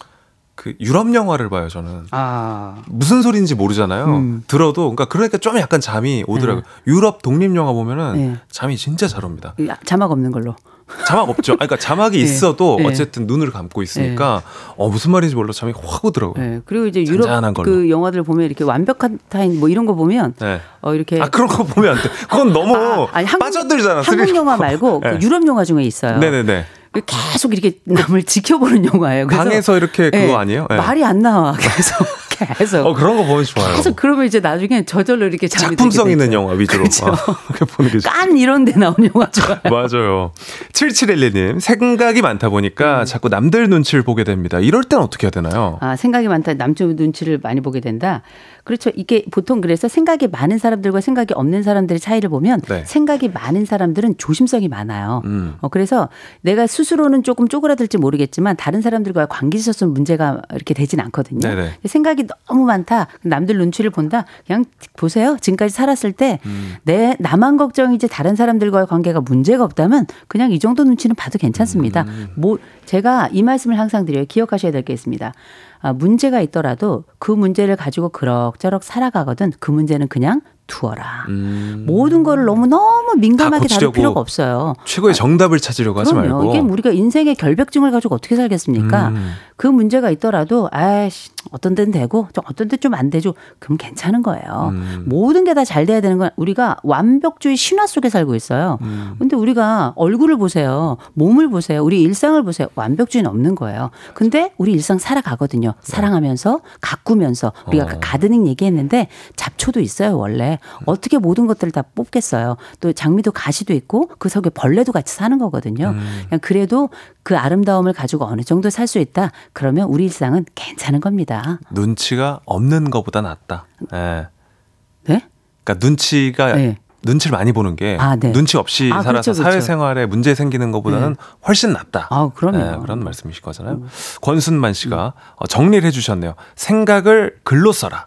그 유럽 영화를 봐요, 저는. 아. 무슨 소리인지 모르잖아요. 음. 들어도 그러니까 그러니까 좀 약간 잠이 오더라고요. 유럽 독립 영화 보면은 네. 잠이 진짜 잘 옵니다. 이 자막 없는 걸로. 자막 없죠. 아니, 그러니까 자막이 네. 있어도 네. 어쨌든 눈을 감고 있으니까 어 무슨 말인지 몰라 잠이 확 오더라고요. 네. 그리고 이제 유럽. 그 영화들 보면 이렇게 완벽한 타임 뭐 이런 거 보면 네. 어 이렇게 아 그런 거 보면 안 돼. 그건 너무 아, 아니, 한국- 빠져들잖아. 한국. 영화 말고 그 네. 유럽 영화 중에 있어요. 네네네. 계속 이렇게 남을 지켜보는 영화예요. 그래서 방에서 이렇게 그거 네, 아니에요? 네. 말이 안 나와. 계속 계속. 어 그런 거 보면 좋아요. 계속 그러면 이제 나중에 저절로 이렇게 작품성 있는. 영화 위주로 그렇죠. 어, 그렇게 보는 게 좋- 깐 이런 데 나온 영화 좋아요. 맞아요. 7712님, 생각이 많다 보니까 자꾸 남들 눈치를 보게 됩니다. 이럴 땐 어떻게 해야 되나요? 아, 생각이 많다. 남쪽 눈치를 많이 보게 된다. 그렇죠. 이게 보통 그래서 생각이 많은 사람들과 생각이 없는 사람들의 차이를 보면 네. 생각이 많은 사람들은 조심성이 많아요. 음. 어, 그래서 내가 스스로는 조금 쪼그라들지 모르겠지만 다른 사람들과의 관계 있어서 문제가 이렇게 되진 않거든요. 네네. 생각이 너무 많다. 남들 눈치를 본다. 그냥 보세요. 지금까지 살았을 때내 음. 나만 걱정이지 다른 사람들과의 관계가 문제가 없다면 그냥 이 정도 눈치는 봐도 괜찮습니다. 음. 뭐 제가 이 말씀을 항상 드려요. 기억하셔야 될 게 있습니다. 아, 문제가 있더라도 그 문제를 가지고 그럭저럭 살아가거든. 그 문제는 그냥 두어라. 음. 모든 거를 너무 너무 민감하게 다룰 필요가 없어요. 최고의 정답을 찾으려고 하지 그럼요. 말고. 이게 우리가 인생의 결벽증을 가지고 어떻게 살겠습니까? 음. 그 문제가 있더라도 아이씨 어떤 데는 되고 좀 어떤 데 좀 안 되죠. 그럼 괜찮은 거예요. 음. 모든 게 다 잘 돼야 되는 건 우리가 완벽주의 신화 속에 살고 있어요. 음. 근데 우리가 얼굴을 보세요. 몸을 보세요. 우리 일상을 보세요. 완벽주의는 없는 거예요. 근데 우리 일상 살아가거든요. 사랑하면서 가꾸면서 우리가 어. 그 가드닝 얘기했는데 잡초도 있어요, 원래. 어떻게 모든 것들을 다 뽑겠어요. 또 장미도 가시도 있고 그 속에 벌레도 같이 사는 거거든요. 음. 그래도 그 아름다움을 가지고 어느 정도 살 수 있다. 그러면 우리 일상은 괜찮은 겁니다. 눈치가 없는 것보다 낫다. 예. 네? 그러니까 눈치가 네. 눈치를 많이 보는 게 아, 네. 눈치 없이 아, 살아서 그렇죠, 그렇죠. 사회생활에 문제 생기는 것보다는 훨씬 낫다. 아, 그럼요. 네, 그런 말씀이실 거잖아요. 권순만 씨가 어, 정리를 해주셨네요. 생각을 글로 써라.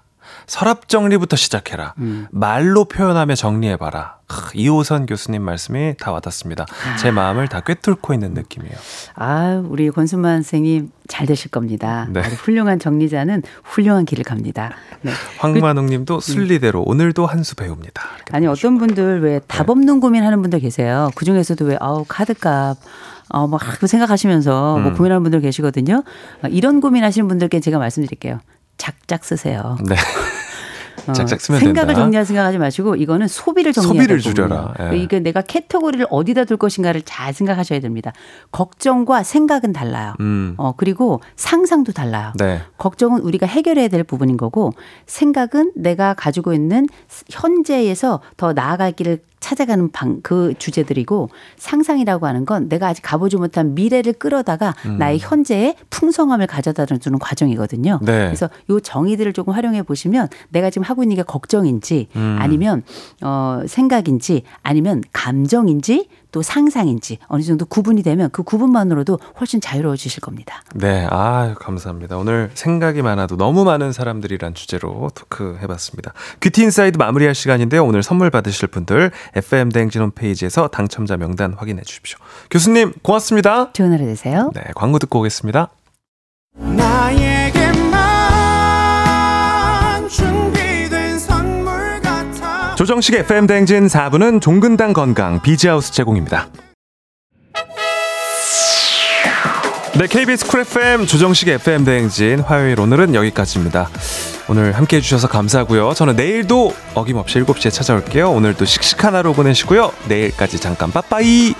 서랍 정리부터 시작해라. 음. 말로 표현하며 정리해봐라. 크, 이호선 교수님 말씀이 다 와닿습니다. 제 마음을 다 꿰뚫고 있는 느낌이에요. 아, 우리 권순만 선생님 잘 되실 겁니다. 네. 훌륭한 정리자는 훌륭한 길을 갑니다. 네. 황만웅 님도 순리대로 오늘도 한 수 배웁니다. 아니 어떤 분들 왜답 네. 없는 고민 하는 분들 계세요. 그 중에서도 왜 아우 카드값 어뭐 생각하시면서 뭐 음. 고민하는 분들 계시거든요. 아, 이런 고민하시는 분들께 제가 말씀드릴게요. 작작 쓰세요. 네. 어, 작작 쓰면 생각을 된다. 정리할 생각하지 마시고 이거는 소비를 정리해야 소비를. 줄여라. 예. 이게 내가 캐터고리를 어디다 둘 것인가를 잘 생각하셔야 됩니다. 걱정과 생각은 달라요. 음. 어 그리고 상상도 달라요. 네. 걱정은 우리가 해결해야 될 부분인 거고 생각은 내가 가지고 있는 현재에서 더 나아갈 길을 찾아가는 방, 그 주제들이고 상상이라고 하는 건 내가 아직 가보지 못한 미래를 끌어다가 음. 나의 현재의 풍성함을 가져다 주는 과정이거든요. 네. 그래서 요 정의들을 조금 활용해 보시면 내가 지금 하고 있는 게 걱정인지 음. 아니면 어 생각인지 아니면 감정인지 또 상상인지 어느 정도 구분이 되면 그 구분만으로도 훨씬 자유로워지실 겁니다. 네, 아 감사합니다. 오늘 생각이 많아도 너무 많은 사람들이란 주제로 토크 해봤습니다. 귀티 인사이드 마무리할 시간인데요. 오늘 선물 받으실 분들 FM 대행진 홈페이지에서 당첨자 명단 확인해 주십시오. 교수님 고맙습니다. 좋은 하루 되세요. 네, 광고 듣고 오겠습니다. 나에 조정식 FM 대행진 4부는 종근당 건강 비지하우스 제공입니다. 네, KBS 쿨 FM 조정식 FM 대행진 화요일 오늘은 여기까지입니다. 오늘 함께 해주셔서 감사하고요. 저는 내일도 어김없이 7시에 찾아올게요. 오늘도 씩씩한 하루 보내시고요. 내일까지 잠깐 빠빠이!